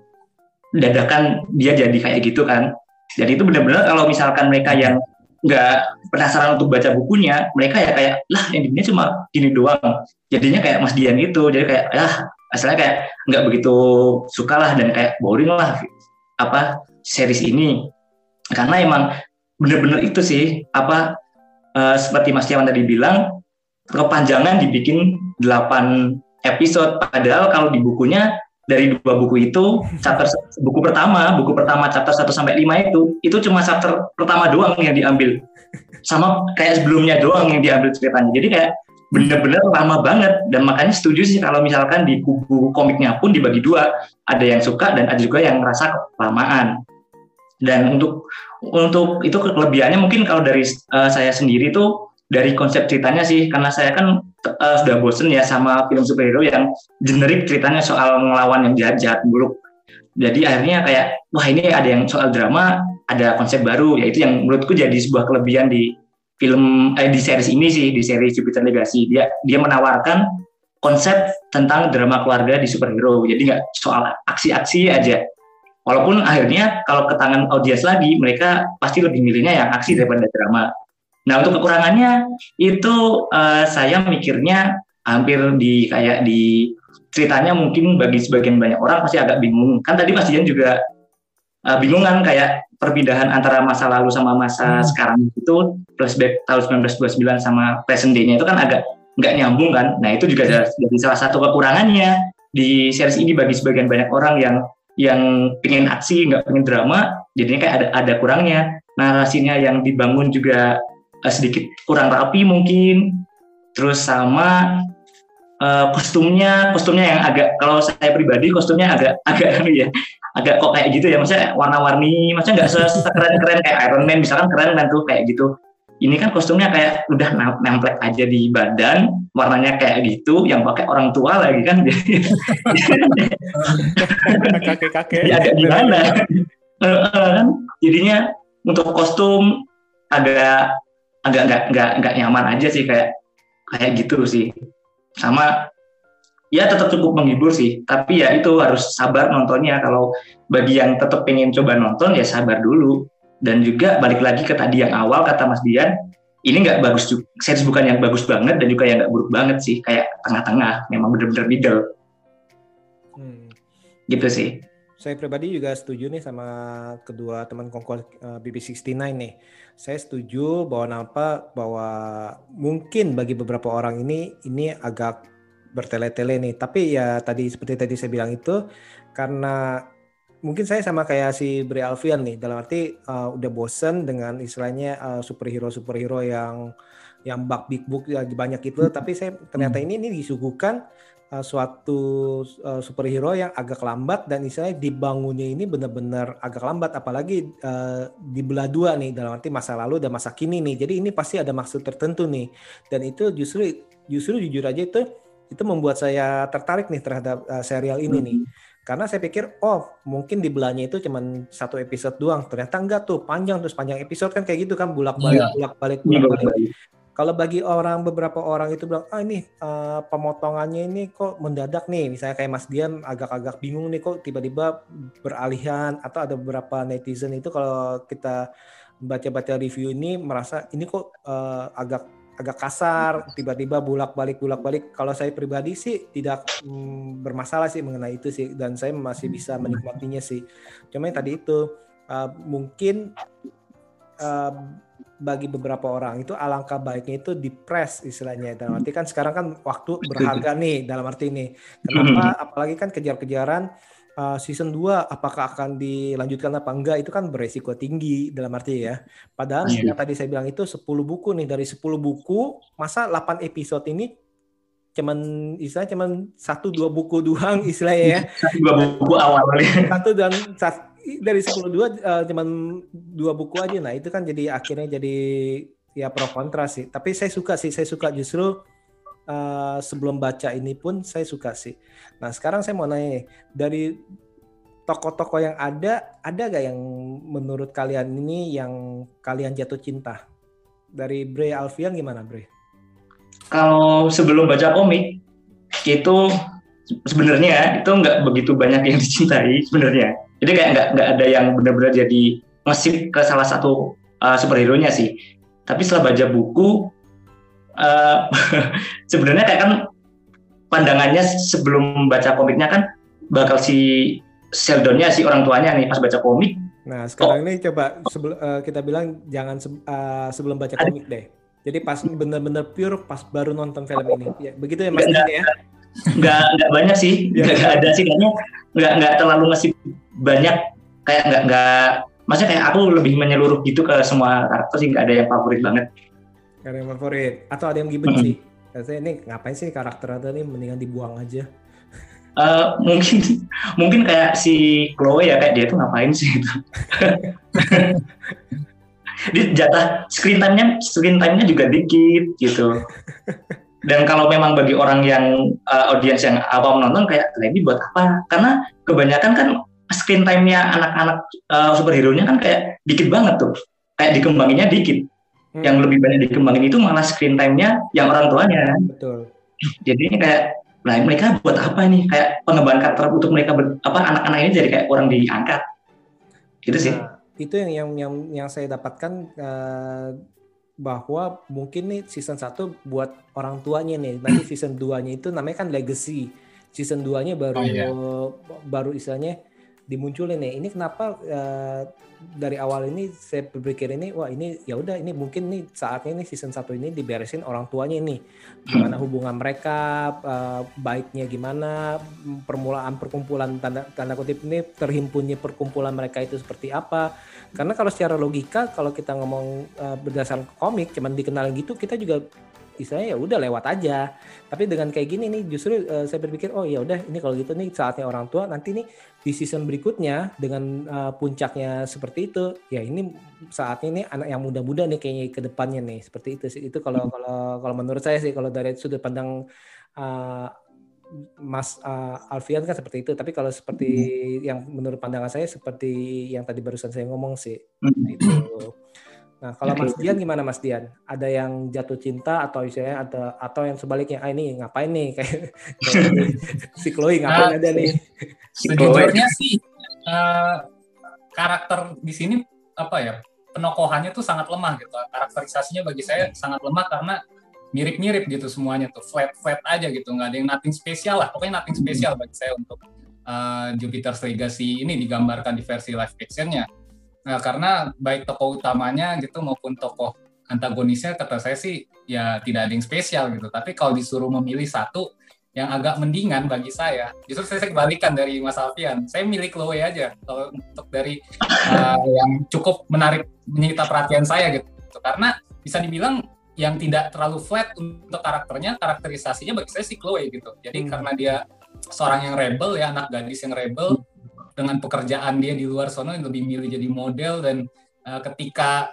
dadakan dia jadi kayak gitu kan. Jadi itu benar-benar kalau misalkan mereka yang nggak penasaran untuk baca bukunya mereka ya kayak lah endingnya cuma gini doang. Jadinya kayak Mas Dian itu jadi kayak ya asalnya kayak nggak begitu suka lah dan kayak boring lah apa series ini. Karena emang bener-bener itu sih apa uh, seperti Mas Kiawan tadi bilang kepanjangan dibikin 8 episode. Padahal kalau di bukunya dari dua buku itu chapter buku pertama buku pertama chapter 1 sampai 5 itu itu cuma chapter pertama doang yang diambil. Sama kayak sebelumnya doang yang diambil ceritanya. Jadi kayak bener-bener lama banget. Dan makanya setuju sih kalau misalkan di buku komiknya pun dibagi dua. Ada yang suka dan ada juga yang merasa kelamaan. Dan untuk untuk itu kelebihannya mungkin kalau dari uh, saya sendiri tuh dari konsep ceritanya sih. Karena saya kan uh, sudah bosen ya sama film superhero yang generik ceritanya soal ngelawan yang jahat-jahat buruk. Jadi akhirnya kayak wah ini ada yang soal drama ada konsep baru yaitu yang menurutku jadi sebuah kelebihan di film eh, di series ini sih di series Jupiter Legacy. Dia dia menawarkan konsep tentang drama keluarga di superhero. Jadi nggak soal aksi-aksi aja. Walaupun akhirnya kalau ke tangan audiens lagi mereka pasti lebih milihnya yang aksi daripada drama nah untuk kekurangannya itu uh, saya mikirnya hampir di kayak di ceritanya mungkin bagi sebagian banyak orang pasti agak bingung kan tadi Mas Dian juga uh, bingung kan kayak perpindahan antara masa lalu sama masa hmm. sekarang itu flashback tahun 1929 sama present day-nya itu kan agak nggak nyambung kan. Nah itu juga jadi salah satu kekurangannya di series ini bagi sebagian banyak orang yang yang pengen aksi nggak pengen drama, jadinya kayak ada ada kurangnya. Narasinya yang dibangun juga uh, sedikit kurang rapi mungkin. Terus sama uh, kostumnya kostumnya yang agak kalau saya pribadi kostumnya agak agak ya agak kok kayak gitu ya. Maksudnya warna-warni maksudnya nggak sekeren-keren kayak Iron Man. Misalkan keren kan tuh kayak gitu. Ini kan kostumnya kayak udah nemplek aja di badan warnanya kayak gitu yang pakai orang tua lagi kan. Kakek-kakek ya agak gimana? Kan? Jadinya untuk kostum agak agak nggak nggak nggak nyaman aja sih kayak kayak gitu sih. Sama ya tetap cukup menghibur sih. Tapi ya itu harus sabar nontonnya. Kalau bagi yang tetap pengen coba nonton ya sabar dulu. Dan juga balik lagi ke tadi yang awal kata Mas Dian ini nggak bagus series bukan yang bagus banget dan juga yang nggak buruk banget sih. Kayak tengah-tengah memang bener-bener middle. Hmm. gitu sih saya pribadi juga setuju nih sama kedua teman kongko uh, eh, BB69 nih. Saya setuju bahwa apa bahwa mungkin bagi beberapa orang ini ini agak bertele-tele nih. Tapi ya tadi seperti tadi saya bilang itu karena mungkin saya sama kayak si Bri Alfian nih dalam arti uh, udah bosen dengan istilahnya uh, superhero superhero yang yang bug big book ya banyak itu tapi saya ternyata ini ini disuguhkan uh, suatu uh, superhero yang agak lambat dan istilahnya dibangunnya ini benar-benar agak lambat apalagi uh, dibelah dua nih dalam arti masa lalu dan masa kini nih jadi ini pasti ada maksud tertentu nih dan itu justru justru jujur aja itu itu membuat saya tertarik nih terhadap uh, serial ini hmm. nih. Karena saya pikir, oh mungkin di belahnya itu cuma satu episode doang. Ternyata enggak tuh, panjang terus panjang episode kan kayak gitu kan, bulak balik, bulak balik, bulak balik. Kalau bagi orang beberapa orang itu bilang, ah ini uh, pemotongannya ini kok mendadak nih, misalnya kayak Mas Dian agak-agak bingung nih kok tiba-tiba beralihan atau ada beberapa netizen itu kalau kita baca-baca review ini merasa ini kok uh, agak agak kasar, tiba-tiba bulak-balik bulak-balik. Kalau saya pribadi sih tidak mm, bermasalah sih mengenai itu sih dan saya masih bisa menikmatinya sih. Cuma yang tadi itu uh, mungkin uh, bagi beberapa orang itu alangkah baiknya itu di press istilahnya. Dalam arti kan sekarang kan waktu berharga nih dalam arti ini. Kenapa? Apalagi kan kejar-kejaran uh, season 2 apakah akan dilanjutkan apa enggak itu kan beresiko tinggi dalam arti ya. Padahal yeah. yang tadi saya bilang itu 10 buku nih. Dari 10 buku masa 8 episode ini cuman istilah cuman satu dua buku doang istilahnya ya. Satu dua buku awal satu dan satu dari 10 dua uh, cuman dua buku aja. Nah itu kan jadi akhirnya jadi ya pro kontra sih. Tapi saya suka sih saya suka justru uh, sebelum baca ini pun saya suka sih. Nah sekarang saya mau nanya dari toko-toko yang ada ada gak yang menurut kalian ini yang kalian jatuh cinta? Dari Bre Alfian gimana Bre? Kalau sebelum baca komik itu sebenarnya itu nggak begitu banyak yang dicintai sebenarnya jadi kayak nggak nggak ada yang benar-benar jadi ngesip ke salah satu uh, superhero nya sih. Tapi setelah baca buku uh, sebenarnya kayak kan pandangannya sebelum baca komiknya kan bakal si Sheldonnya si orang tuanya nih pas baca komik. Nah sekarang oh. ini coba sebelum uh, kita bilang jangan se uh, sebelum baca komik deh. Jadi pas benar-benar pure pas baru nonton film ini. Ya begitu ya mas ya nggak nggak banyak sih. Iya. nggak ada sih. Kayaknya nggak nggak terlalu ngasih banyak. Kayak nggak nggak maksudnya kayak aku lebih menyeluruh gitu ke semua karakter sih. Nggak ada yang favorit banget. Nggak ada yang favorit. Atau ada yang gimana sih. Saya ini ngapain sih karakter ada nih mendingan dibuang aja. Uh, mungkin mungkin kayak si Chloe ya kayak dia tuh ngapain sih itu di jatah screen time-nya screen time-nya juga dikit gitu dan kalau memang bagi orang yang uh, audiens yang awam nonton kayak ini buat apa? Karena kebanyakan kan screen time-nya anak-anak uh, superhero-nya kan kayak dikit banget tuh. Kayak dikembanginnya dikit. Hmm. yang lebih banyak dikembangin itu malah screen time-nya yang orang tuanya. Betul. Jadi ini kayak nah mereka buat apa nih kayak pengembangan karakter untuk mereka ber, apa anak-anak ini jadi kayak orang diangkat. Gitu sih. Nah, itu yang yang yang yang saya dapatkan uh, bahwa mungkin nih season 1 buat orang tuanya nih. Nanti season 2-nya itu namanya kan legacy. Season 2-nya baru oh, iya. baru istilahnya dimunculin nih. Ini kenapa uh, dari awal ini saya berpikir ini wah ini ya udah ini mungkin nih saatnya nih season 1 ini diberesin orang tuanya ini gimana hubungan mereka uh, baiknya gimana permulaan perkumpulan tanda tanda kutip ini terhimpunnya perkumpulan mereka itu seperti apa karena kalau secara logika kalau kita ngomong uh, berdasarkan komik cuman dikenal gitu kita juga istilahnya ya udah lewat aja. Tapi dengan kayak gini nih justru uh, saya berpikir oh ya udah ini kalau gitu nih saatnya orang tua nanti nih di season berikutnya dengan uh, puncaknya seperti itu ya ini saatnya nih anak yang muda-muda nih kayaknya ke depannya nih seperti itu sih. Itu kalau kalau kalau menurut saya sih kalau dari sudut pandang uh, Mas uh, Alfian kan seperti itu, tapi kalau seperti hmm. yang menurut pandangan saya seperti yang tadi barusan saya ngomong sih, hmm. itu. Nah, kalau Mas Dian gimana Mas Dian? Ada yang jatuh cinta atau istilahnya ada atau yang sebaliknya, ah ini ngapain nih kayak si Chloe ngapain uh, ada nih? Sejujurnya sih uh, karakter di sini apa ya penokohannya tuh sangat lemah gitu. Karakterisasinya bagi saya sangat lemah karena mirip-mirip gitu semuanya tuh. Flat flat aja gitu. Nggak ada yang nothing spesial lah. Pokoknya nothing spesial bagi saya untuk uh, Jupiter's Legacy ini digambarkan di versi live actionnya nah karena baik tokoh utamanya gitu maupun tokoh antagonisnya kata saya sih ya tidak ada yang spesial gitu. Tapi kalau disuruh memilih satu yang agak mendingan bagi saya justru saya kebalikan dari Mas Alfian. Saya milih Chloe aja kalau untuk dari uh, yang cukup menarik menyita perhatian saya gitu. Karena bisa dibilang yang tidak terlalu flat untuk karakternya karakterisasinya bagi saya si Chloe gitu jadi hmm. karena dia seorang yang rebel ya anak gadis yang rebel hmm. dengan pekerjaan dia di luar sana yang lebih milih jadi model dan uh, ketika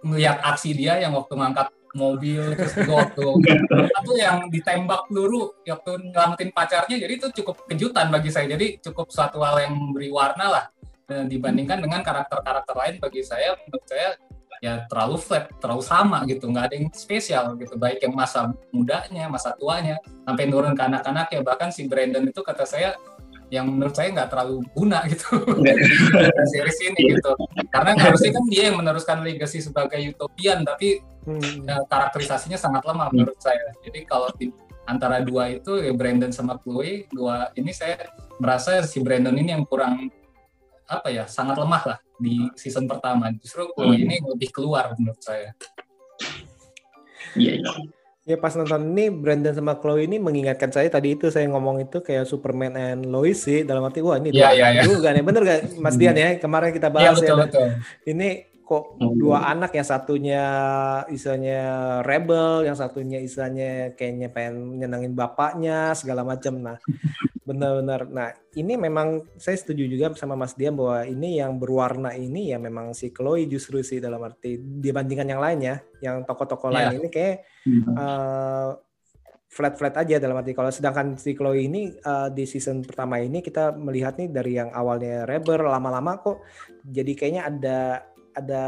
melihat aksi dia yang waktu ngangkat mobil terus juga waktu itu yang ditembak peluru waktu nyelamatin pacarnya jadi itu cukup kejutan bagi saya jadi cukup suatu hal yang beri warna lah dan dibandingkan dengan karakter-karakter lain bagi saya menurut saya ya terlalu flat, terlalu sama gitu, nggak ada yang spesial gitu. Baik yang masa mudanya, masa tuanya, sampai turun ke anak-anak ya bahkan si Brandon itu kata saya yang menurut saya nggak terlalu guna gitu di series ini gitu. Karena harusnya kan dia yang meneruskan legacy sebagai utopian, tapi Hmm. ya, karakterisasinya sangat lemah menurut saya. Jadi kalau di antara dua itu ya Brandon sama Chloe, dua ini saya merasa si Brandon ini yang kurang apa ya, sangat lemah lah di season pertama. Justru Chloe Hmm. ini lebih keluar menurut saya. Iya, iya. Ya pas nonton ini Brandon sama Chloe ini mengingatkan saya tadi itu saya ngomong itu kayak Superman and Lois sih dalam arti wah ini dua iya, iya. juga nih bener gak Mas Dian ya kemarin kita bahas betul ya betul. ini kok Hmm. dua anak yang satunya istilahnya rebel yang satunya istilahnya kayaknya pengen nyenengin bapaknya segala macam nah benar-benar nah ini memang saya setuju juga sama Mas Dian bahwa ini yang berwarna ini ya memang si Chloe justru sih dalam arti dibandingkan yang lainnya yang tokoh-tokoh Iya. lain ini kayak eh, flat-flat aja dalam arti kalau sedangkan si Chloe ini eh, di season pertama ini kita melihat nih dari yang awalnya rebel lama-lama kok jadi kayaknya ada ada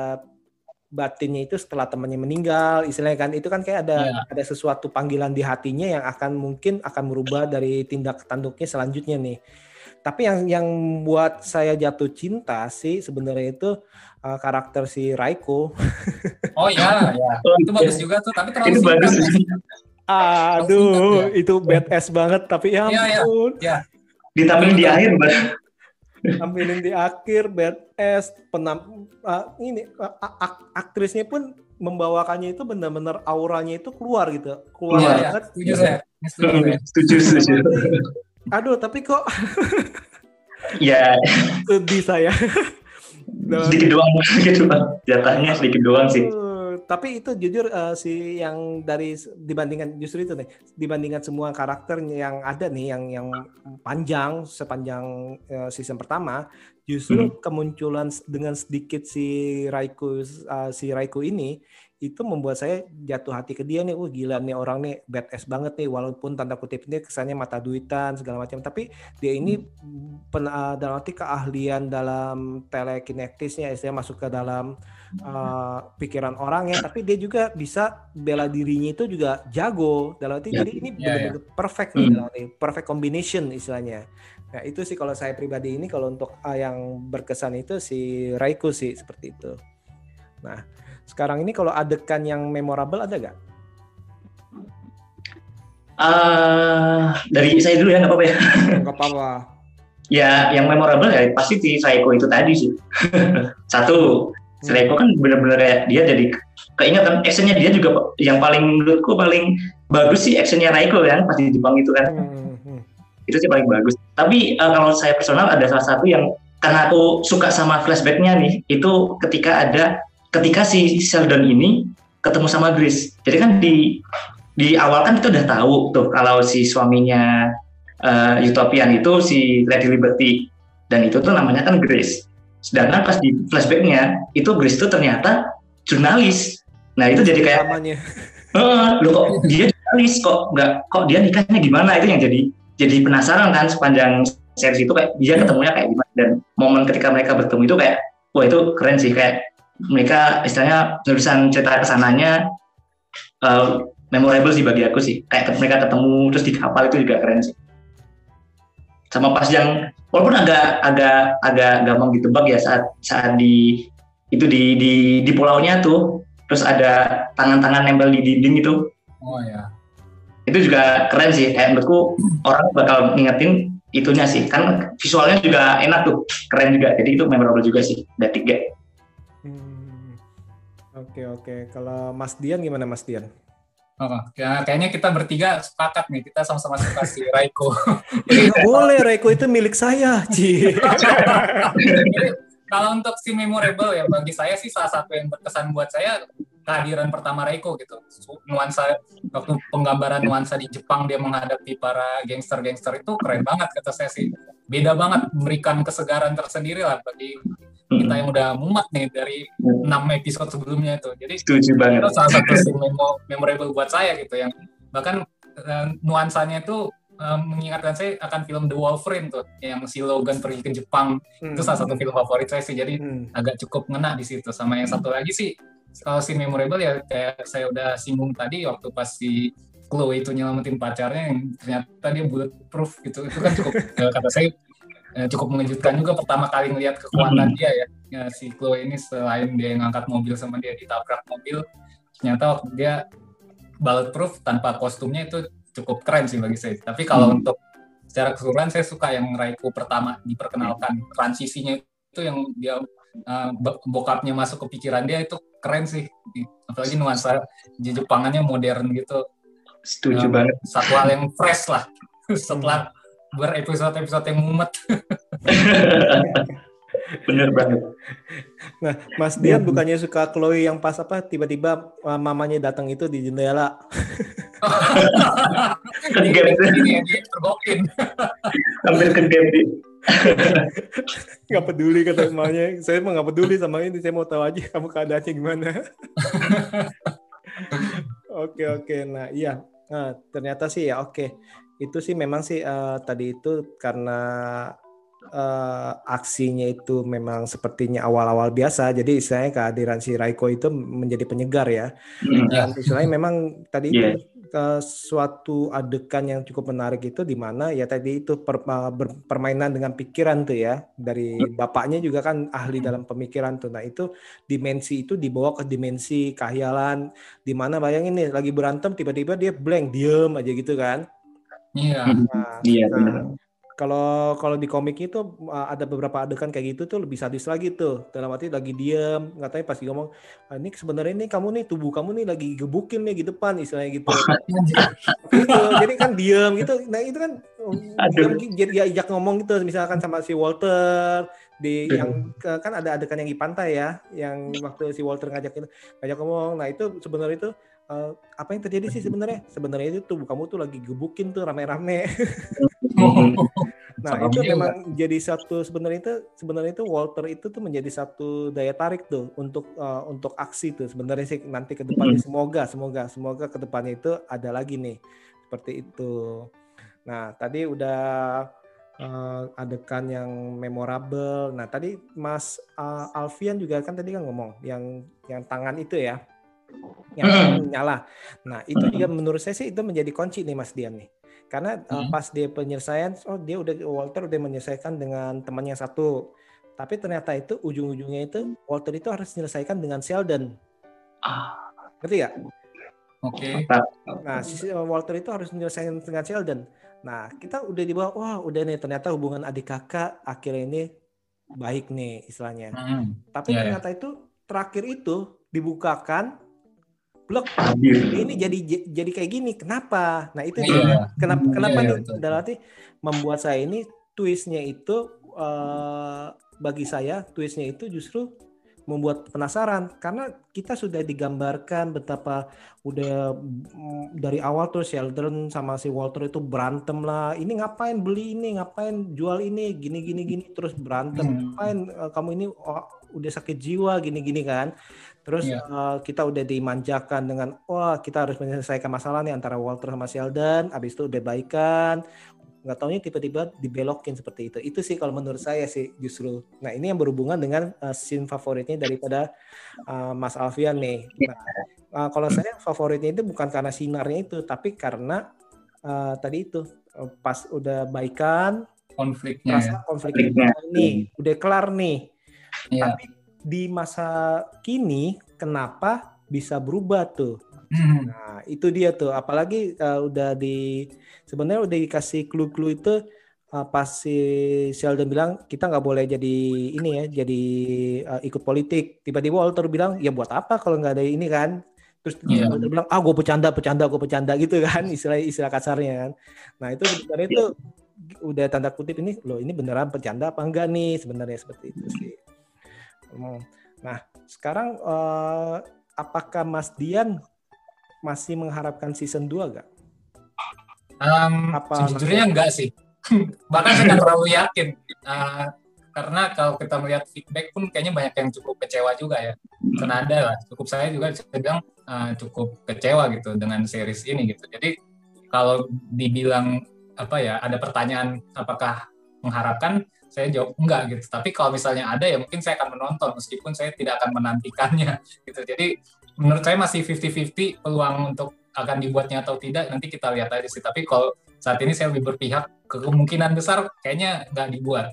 batinnya itu setelah temannya meninggal istilahnya kan itu kan kayak ada Iya. ada sesuatu panggilan di hatinya yang akan mungkin akan merubah dari tindak tanduknya selanjutnya nih tapi yang yang buat saya jatuh cinta sih sebenarnya itu eh, karakter si Raiko Oh ya, ya. Itu bagus juga tuh, tapi terlalu Itu singkat. bagus. Aduh, itu badass banget. Tapi ya Iya, iya. ampun, Ditampilin di akhir, Mbak. Tampilin di akhir badass. Penam, ah, ini ah, ak- aktrisnya pun membawakannya itu benar-benar auranya itu keluar gitu, keluar iya. banget. Setuju saya. Setuju saya. Setuju, setuju. Aduh, tapi kok Ya, sedih saya. Sedikit doang, sedikit doang. Jatahnya sedikit doang sih. Tapi itu jujur uh, si yang dari dibandingkan justru itu nih dibandingkan semua karakter yang ada nih yang yang panjang sepanjang uh, season pertama justru kemunculan s- dengan sedikit si Raiku uh, si Raiku ini itu membuat saya jatuh hati ke dia nih, wah gila nih orang nih badass banget nih. Walaupun tanda kutip ini kesannya mata duitan segala macam tapi dia ini pen, uh, dalam arti keahlian dalam telekinetisnya istilahnya masuk ke dalam uh, pikiran orang ya tapi dia juga bisa bela dirinya itu juga jago. Dalam arti Ya. jadi ini Ya, benar-benar perfect nih Hmm. dalam arti perfect combination istilahnya. Nah itu sih kalau saya pribadi ini kalau untuk uh, yang berkesan itu si Raiku sih seperti itu. Nah sekarang ini kalau adegan yang memorable ada gak? Eh, dari saya dulu ya, nggak apa-apa ya. Gak apa-apa. Ya, yang memorable ya pasti si Saiko itu tadi sih. Satu, si Saiko kan bener-bener kayak dia jadi keingetan actionnya dia juga yang paling menurutku paling bagus sih actionnya Raiko kan pas di Jepang itu kan Hmm, hmm. itu sih paling bagus. Tapi eh, kalau saya personal ada salah satu yang karena aku suka sama flashbacknya nih itu ketika ada ketika si Sheldon ini ketemu sama Grace. Jadi kan di di awal kan kita udah tahu tuh kalau si suaminya eh, Utopian itu si Lady Liberty dan itu tuh namanya kan Grace. Sedangkan pas di flashbacknya itu Grace tuh ternyata jurnalis. Nah itu jadi kayak Namanya. Eh, lo kok dia jurnalis kok nggak kok dia nikahnya gimana itu yang jadi jadi penasaran kan sepanjang series itu kayak dia ketemunya kayak gimana dan momen ketika mereka bertemu itu kayak wah itu keren sih kayak mereka istilahnya penulisan cerita ke sananya eh, memorable sih bagi aku sih. Kayak mereka ketemu terus di kapal itu juga keren sih. Sama pas yang walaupun agak agak agak gampang ditebak ya saat saat di itu di di di pulaunya tuh terus ada tangan-tangan nempel di dinding itu. Oh ya. itu juga keren sih. Kayak menurutku orang bakal ngingetin itunya sih. Kan visualnya juga enak tuh. Keren juga. Jadi itu memorable juga sih. Ada tiga. Oke oke. Kalau Mas Dian gimana Mas Dian? Oh, ya, kayaknya kita bertiga sepakat nih, kita sama-sama suka si Raiko. Jadi Nggak boleh Reiko itu milik saya, Ci. Kalau untuk si memorable ya bagi saya sih salah satu yang berkesan buat saya kehadiran pertama Reiko gitu. Nuansa waktu penggambaran nuansa di Jepang dia menghadapi para gangster-gangster itu keren banget kata saya sih. Beda banget memberikan kesegaran tersendiri lah bagi kita yang udah mumet nih dari Hmm. 6 episode sebelumnya itu. Jadi setuju banget. itu salah satu scene memo- memorable buat saya gitu yang bahkan eh, nuansanya itu eh, mengingatkan saya akan film The Wolverine tuh yang si Logan pergi ke Jepang. Itu salah satu film favorit saya sih. Jadi Hmm. agak cukup ngena di situ. Sama yang satu lagi sih kalau si memorable ya kayak saya udah singgung tadi waktu pas si Chloe itu nyelamatin pacarnya yang ternyata dia bulletproof gitu. Itu kan cukup eh, kata saya cukup mengejutkan juga pertama kali ngelihat kekuatan dia ya. ya si Chloe ini selain dia ngangkat mobil sama dia ditabrak mobil ternyata waktu dia bulletproof tanpa kostumnya itu cukup keren sih bagi saya tapi kalau Hmm. untuk secara keseluruhan saya suka yang Raikou pertama diperkenalkan transisinya itu yang dia uh, bo- bokapnya masuk ke pikiran dia itu keren sih apalagi nuansa Jepangannya modern gitu Setuju Ya. banget. satu hal yang fresh lah setelah berepisode-episode yang mumet Bener banget. Nah, Mas Dian bukannya suka Chloe yang pas apa tiba-tiba uh, mamanya datang itu di jendela. ini Enggak, ini yang tergokin hampir ke game di. Nggak peduli kata mamanya. Saya mah nggak peduli sama ini. Saya mau tahu aja kamu keadaannya gimana. oke oke. Nah iya. Nah, ternyata sih ya oke. Itu sih memang sih eh, tadi itu karena eh, aksinya itu memang sepertinya awal-awal biasa. Jadi istilahnya kehadiran si Raiko itu menjadi penyegar ya. Hmm. Ya. Dan istilahnya memang tadi Iya. itu eh, suatu adegan yang cukup menarik itu di mana ya tadi itu per- ber- permainan dengan pikiran tuh ya dari bapaknya juga kan ahli dalam pemikiran tuh. Nah itu dimensi itu dibawa ke dimensi khayalan di mana bayangin nih lagi berantem tiba-tiba dia blank diem aja gitu kan. Iya Nah, Iya nah, bener. kalau kalau di komik itu uh, ada beberapa adegan kayak gitu tuh lebih sadis lagi tuh. Dalam arti lagi diem, katanya pasti ngomong, "Ah, ini sebenarnya ini kamu nih tubuh kamu nih lagi gebukin nih di depan istilahnya gitu. gitu. Jadi kan diem gitu. Nah itu kan jadi dia ajak ngomong gitu. Misalkan sama si Walter di Aduh. yang ke- kan ada adegan yang di pantai ya, yang waktu si Walter ngajak itu ngajak ngomong. Nah itu sebenarnya itu uh, apa yang terjadi sih sebenarnya? Sebenarnya itu tubuh kamu tuh lagi gebukin tuh rame-rame. Nah, itu memang jadi satu sebenarnya itu sebenarnya itu Walter itu tuh menjadi satu daya tarik tuh untuk uh, untuk aksi tuh sebenarnya sih nanti ke depannya semoga semoga semoga ke depannya itu ada lagi nih seperti itu. Nah, tadi udah uh, adegan yang memorable. Nah, tadi Mas uh, Alfian juga kan tadi kan ngomong yang yang tangan itu ya. Yang tangan nyala. Nah, itu juga menurut saya sih itu menjadi kunci nih Mas Dian nih. Karena uh, Hmm. pas dia penyelesaian, oh dia udah Walter udah menyelesaikan dengan temannya satu. Tapi ternyata itu ujung-ujungnya itu Walter itu harus menyelesaikan dengan Sheldon. Ah, Ngerti ya? oke Nah, si Walter itu harus menyelesaikan dengan Sheldon. Nah, kita udah di bawah, wah udah nih ternyata hubungan adik kakak akhirnya ini baik nih istilahnya. Hmm. Tapi Iya, iya. ternyata itu terakhir itu dibukakan blok ini jadi jadi kayak gini. Kenapa? Nah, itu Iya. dia. Kenapa kenapa iya, iya, nih? betul. Dalam arti membuat saya ini twistnya itu eh, bagi saya twistnya itu justru membuat penasaran karena kita sudah digambarkan betapa udah mm, dari awal tuh Sheldon sama si Walter itu berantem lah ini ngapain beli ini ngapain jual ini gini gini gini terus berantem Hmm. ngapain eh, kamu ini oh, udah sakit jiwa gini gini kan terus Iya. eh, kita udah dimanjakan dengan wah kita harus menyelesaikan masalah nih antara Walter sama Sheldon habis itu udah baikan nggak taunya tiba-tiba dibelokin seperti itu itu sih kalau menurut saya sih justru nah ini yang berhubungan dengan uh, scene favoritnya daripada uh, Mas Alfian nih nah, uh, kalau saya favoritnya itu bukan karena sinarnya itu tapi karena uh, tadi itu uh, pas udah baikan konfliknya ya. rasa konfliknya Konfliknya. nih udah kelar nih Iya. tapi di masa kini kenapa bisa berubah tuh Hmm. Nah, itu dia tuh. Apalagi uh, udah di sebenarnya udah dikasih clue-clue itu uh, pas si Sheldon bilang kita nggak boleh jadi ini ya, jadi uh, ikut politik. Tiba-tiba Walter bilang, ya buat apa kalau nggak ada ini kan? Terus Iya. Walter bilang, ah gue bercanda, bercanda, gue bercanda gitu kan, istilah istilah kasarnya kan. Nah itu sebenarnya itu udah tanda kutip ini, loh ini beneran bercanda apa enggak nih sebenarnya seperti itu sih. Hmm. Nah sekarang eh, apakah Mas Dian masih mengharapkan season 2 gak? Um, Apa sejujurnya enggak sih. Bahkan saya terlalu yakin. Uh, karena kalau kita melihat feedback pun kayaknya banyak yang cukup kecewa juga ya. Karena ada lah. Cukup saya juga bisa bilang uh, cukup kecewa gitu dengan series ini gitu. Jadi kalau dibilang apa ya ada pertanyaan apakah mengharapkan saya jawab enggak gitu. Tapi kalau misalnya ada ya mungkin saya akan menonton meskipun saya tidak akan menantikannya gitu. Jadi menurut saya masih 50-50 peluang untuk akan dibuatnya atau tidak nanti kita lihat aja sih. Tapi kalau saat ini saya lebih berpihak ke kemungkinan besar kayaknya nggak dibuat.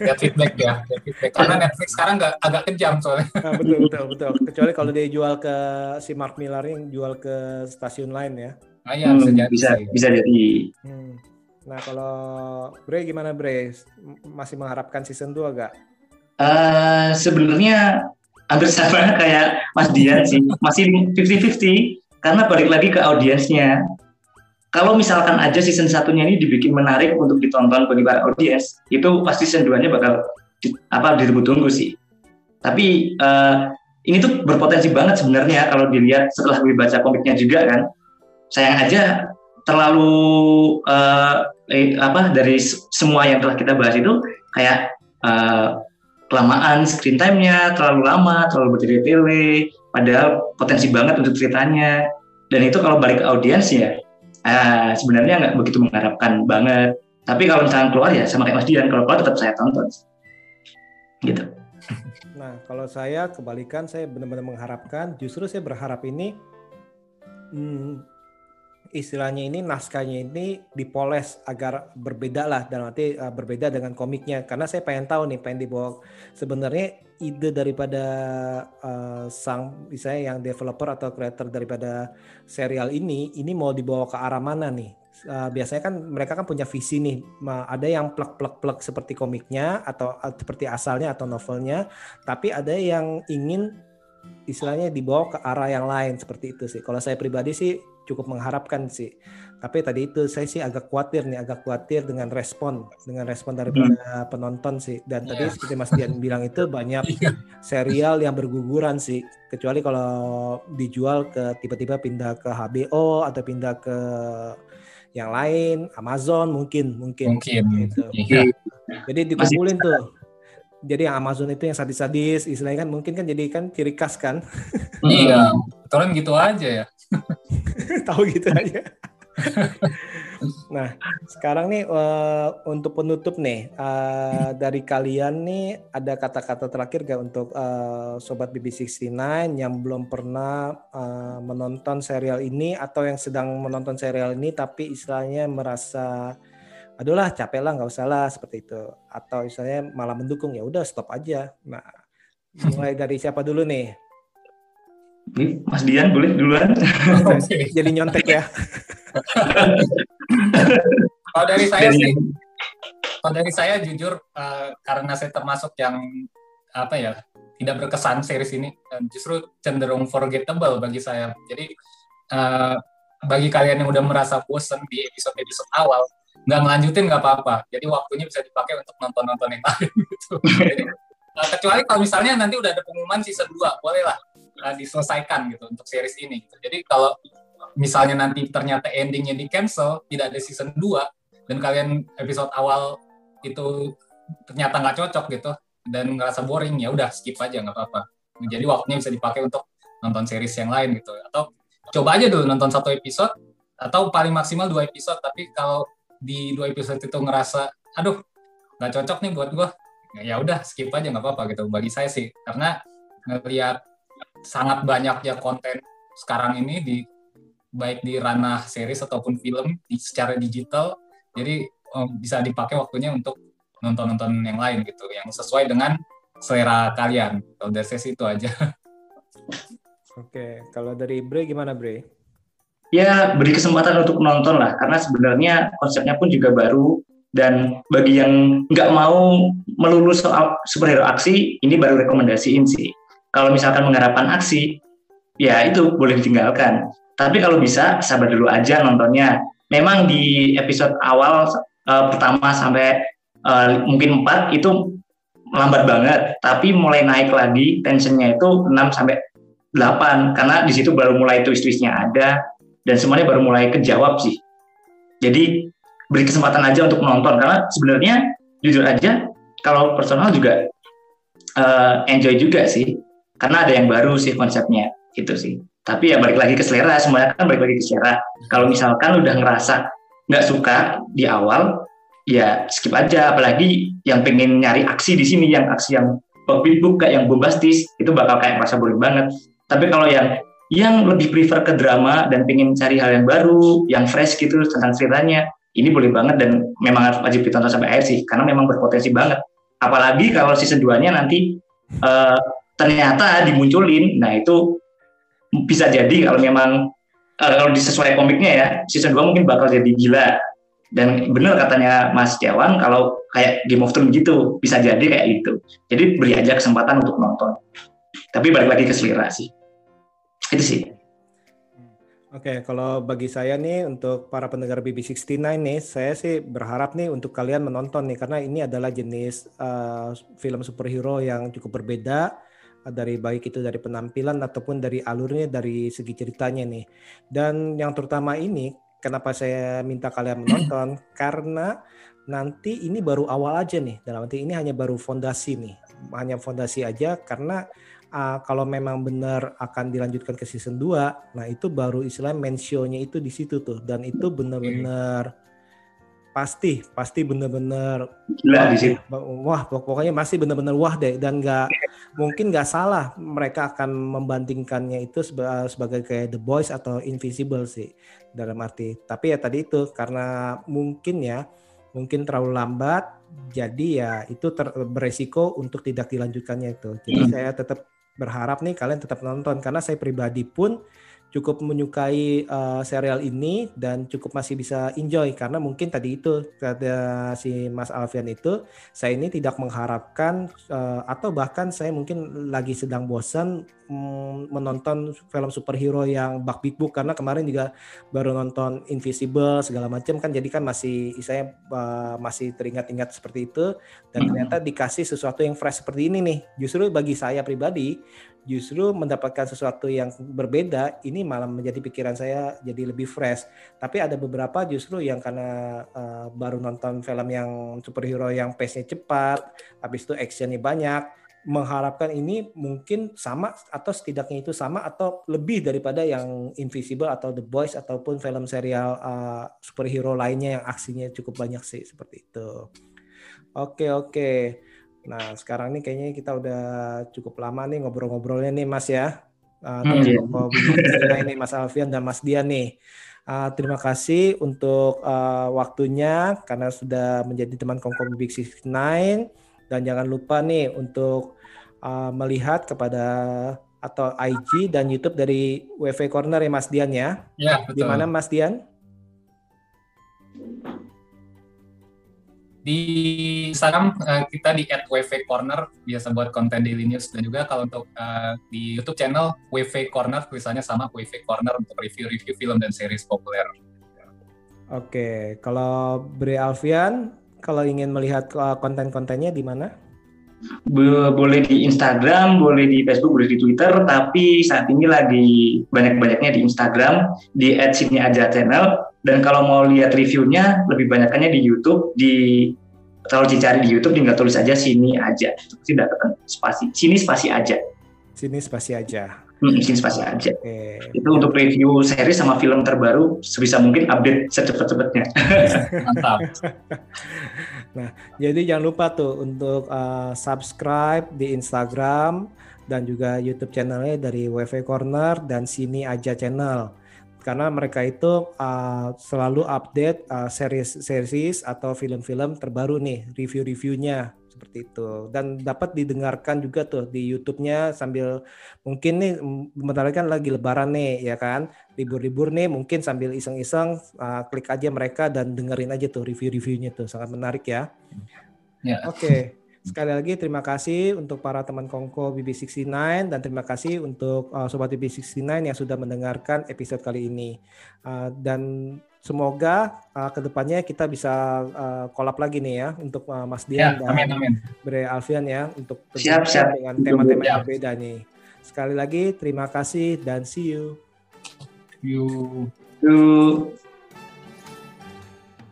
Lihat feedback ya, lihat feedback. Karena Netflix sekarang nggak agak kejam soalnya. Nah, betul betul betul. Kecuali kalau dia jual ke si Mark Millar yang jual ke stasiun lain ya. Ah, ya, bisa Hmm, jadi bisa sih. bisa jadi. Hmm. Nah kalau Bre gimana Bre? Masih mengharapkan season 2 gak? Eh, sebenarnya hampir sama kayak Mas Dian sih, masih 50-50 karena balik lagi ke audiensnya. Kalau misalkan aja season satunya ini dibikin menarik untuk ditonton bagi para audiens, itu pasti season 2-nya bakal di, apa ditunggu-tunggu sih. Tapi eh, ini tuh berpotensi banget sebenarnya kalau dilihat setelah gue baca komiknya juga kan. Sayang aja terlalu eh, eh, apa dari semua yang telah kita bahas itu kayak eh, kelamaan screen time-nya terlalu lama, terlalu bertele-tele, padahal potensi banget untuk ceritanya. Dan itu kalau balik ke audiens ya, eh, sebenarnya nggak begitu mengharapkan banget. Tapi kalau misalnya keluar ya sama kayak Mas Dian, kalau keluar tetap saya tonton. Gitu. Nah kalau saya kebalikan saya benar-benar mengharapkan. Justru saya berharap ini hmm, istilahnya ini naskahnya ini dipoles agar berbeda lah dan nanti uh, berbeda dengan komiknya. Karena saya pengen tahu nih pengen dibawa sebenarnya ide daripada uh, sang misalnya yang developer atau creator daripada serial ini ini mau dibawa ke arah mana nih? Uh, biasanya kan mereka kan punya visi nih ada yang plek-plek-plek seperti komiknya atau seperti asalnya atau novelnya tapi ada yang ingin istilahnya dibawa ke arah yang lain seperti itu sih. Kalau saya pribadi sih cukup mengharapkan sih. Tapi tadi itu saya sih agak khawatir nih, agak khawatir dengan respon, dengan respon daripada penonton sih. Dan tadi Iya. seperti Mas Dian bilang itu banyak serial yang berguguran sih. Kecuali kalau dijual ke tiba-tiba pindah ke HBO atau pindah ke yang lain, Amazon mungkin, mungkin. Mungkin. Gitu. Iya. Jadi dikumpulin tuh. Jadi yang Amazon itu yang sadis-sadis, istilahnya kan mungkin kan jadi kan ciri khas kan. Iya. Betulan gitu aja ya. tahu gitu aja. nah, sekarang nih eh, untuk penutup nih eh, dari kalian nih ada kata-kata terakhir gak untuk eh, sobat BB69 yang belum pernah eh, menonton serial ini atau yang sedang menonton serial ini tapi istilahnya merasa aduh lah capek lah nggak usah lah seperti itu atau istilahnya malah mendukung ya udah stop aja. Nah, mulai dari siapa dulu nih? Ini Mas Dian boleh duluan? Jadi nyontek ya. Kalau dari saya Dari- sih, kalau dari saya jujur eh, karena saya termasuk yang apa ya tidak berkesan series ini, eh, justru cenderung forgettable bagi saya. Jadi eh, bagi kalian yang udah merasa bosen di episode-episode awal, nggak ngelanjutin nggak apa-apa. Jadi waktunya bisa dipakai untuk nonton-nonton yang lain gitu. Jadi, eh, kecuali kalau misalnya nanti udah ada pengumuman season 2, bolehlah eh, diselesaikan gitu untuk series ini. Gitu. Jadi kalau misalnya nanti ternyata endingnya di cancel, tidak ada season 2, dan kalian episode awal itu ternyata nggak cocok gitu dan ngerasa boring ya udah skip aja nggak apa-apa jadi waktunya bisa dipakai untuk nonton series yang lain gitu atau coba aja dulu nonton satu episode atau paling maksimal dua episode tapi kalau di dua episode itu ngerasa aduh nggak cocok nih buat gua ya udah skip aja nggak apa-apa gitu bagi saya sih karena ngelihat sangat banyaknya konten sekarang ini di baik di ranah series ataupun film di, secara digital. Jadi eh, bisa dipakai waktunya untuk nonton-nonton yang lain gitu yang sesuai dengan selera kalian. Kalau dari saya sih itu aja. Oke, kalau dari Bre gimana Bre? ya beri kesempatan untuk nonton lah karena sebenarnya konsepnya pun juga baru. Dan bagi yang nggak mau melulu soal superhero aksi ini baru rekomendasiin sih kalau misalkan mengharapkan aksi ya itu boleh ditinggalkan. Tapi kalau bisa sabar dulu aja nontonnya. Memang di episode awal eh, pertama sampai eh, mungkin 4 itu lambat banget. Tapi mulai naik lagi tensionnya itu 6 sampai 8 karena di situ baru mulai twist-twistnya ada. Dan semuanya baru mulai kejawab sih. Jadi beri kesempatan aja untuk menonton. Karena sebenarnya jujur aja kalau personal juga eh, enjoy juga sih karena ada yang baru sih konsepnya. Gitu sih. Tapi ya balik lagi ke selera. Semuanya kan balik lagi ke selera. Kalau misalkan udah ngerasa nggak suka di awal ya skip aja. Apalagi yang pengen nyari aksi di sini yang aksi yang kayak yang bombastis itu bakal kayak merasa boring banget. Tapi kalau yang yang lebih prefer ke drama dan pengen cari hal yang baru yang fresh gitu tentang ceritanya ini boleh banget dan memang harus wajib ditonton sampai akhir sih. Karena memang berpotensi banget. Apalagi kalau season 2 nya nanti uh, ternyata dimunculin. Nah itu bisa jadi kalau memang uh, kalau disesuai komiknya ya season 2 mungkin bakal jadi gila. Dan benar katanya Mas Dewan kalau kayak Game of Thrones gitu bisa jadi kayak gitu. Jadi beri aja kesempatan untuk nonton. Tapi balik lagi ke selera sih. Itu sih. Oke, okay, kalau bagi saya nih untuk para pendengar BB69 nih, saya sih berharap nih untuk kalian menonton nih karena ini adalah jenis uh, film superhero yang cukup berbeda dari baik itu dari penampilan ataupun dari alurnya dari segi ceritanya nih. Dan yang terutama ini Kenapa saya minta kalian menonton? Karena nanti ini baru awal aja nih. Dalam arti ini hanya baru fondasi nih. Hanya fondasi aja karena uh, kalau memang benar akan dilanjutkan ke season 2, nah itu baru istilah main show-nya itu di situ tuh dan itu benar-benar pasti pasti benar-benar wah pokoknya masih benar-benar wah deh. Dan nggak mungkin nggak salah mereka akan membandingkannya itu sebagai kayak The Boys atau Invisible sih dalam arti. Tapi ya tadi itu karena mungkin ya mungkin terlalu lambat jadi ya itu ter, beresiko untuk tidak dilanjutkannya itu. Jadi hmm. saya tetap berharap nih kalian tetap nonton karena saya pribadi pun cukup menyukai uh, serial ini dan cukup masih bisa enjoy. Karena mungkin tadi itu kata si Mas Alfian itu saya ini tidak mengharapkan uh, atau bahkan saya mungkin lagi sedang bosan um, menonton film superhero yang bak big book. Karena kemarin juga baru nonton Invisible segala macam kan. Jadi kan masih saya uh, masih teringat-ingat seperti itu. Dan ternyata dikasih sesuatu yang fresh seperti ini nih. Justru bagi saya pribadi justru mendapatkan sesuatu yang berbeda ini malah menjadi pikiran saya jadi lebih fresh tapi ada beberapa justru yang karena uh, baru nonton film yang superhero yang pace-nya cepat habis itu actionnya banyak mengharapkan ini mungkin sama atau setidaknya itu sama atau lebih daripada yang Invisible atau The Boys ataupun film serial uh, superhero lainnya yang aksinya cukup banyak sih seperti itu. Oke oke. Nah, sekarang ini kayaknya kita udah cukup lama nih ngobrol-ngobrolnya nih Mas ya. Uh, hmm, ini Mas Alfian dan Mas Dian nih. Uh, terima kasih untuk uh, waktunya karena sudah menjadi teman Kongkom Big Six Nine dan jangan lupa nih untuk uh, melihat kepada atau IG dan YouTube dari WV Corner ya Mas Dian ya. Ya, betul. Di mana Mas Dian? Di Instagram uh, kita di @wv_corner biasa buat konten daily news dan juga kalau untuk uh, di YouTube channel WV Corner tulisannya sama WV Corner untuk review-review film dan series populer. Oke, kalau Bre Alfian kalau ingin melihat uh, konten-kontennya di mana? boleh di Instagram, boleh di Facebook, boleh di Twitter, tapi saat ini lagi banyak-banyaknya di Instagram di @sini_aja channel dan kalau mau lihat reviewnya lebih banyaknya di YouTube di kalau dicari di YouTube tinggal tulis aja sini aja. Tidak ketemu spasi sini spasi aja. Sini spasi aja. Hmm, sini spasi aja. Okay. itu untuk review seri sama film terbaru sebisa mungkin update secepat-cepatnya. Mantap. Nah jadi jangan lupa tuh untuk uh, subscribe di Instagram dan juga YouTube channelnya dari WV Corner dan sini aja channel karena mereka itu uh, selalu update uh, series series atau film-film terbaru nih review-reviewnya seperti itu dan dapat didengarkan juga tuh di YouTube-nya sambil mungkin nih bentar kan lagi lebaran nih ya kan libur-libur nih mungkin sambil iseng-iseng uh, klik aja mereka dan dengerin aja tuh review-reviewnya tuh sangat menarik ya. Ya. Oke. Okay. Sekali lagi terima kasih untuk para teman Kongko BB69 dan terima kasih untuk uh, Sobat BB69 yang sudah mendengarkan episode kali ini. Uh, dan semoga uh, ke depannya kita bisa uh, kolab lagi nih ya untuk uh, Mas Dian ya, dan amin, amin. Bre Alfian ya untuk siap, siap. dengan tema-tema yang berbeda nih. Sekali lagi terima kasih dan see you. You. You.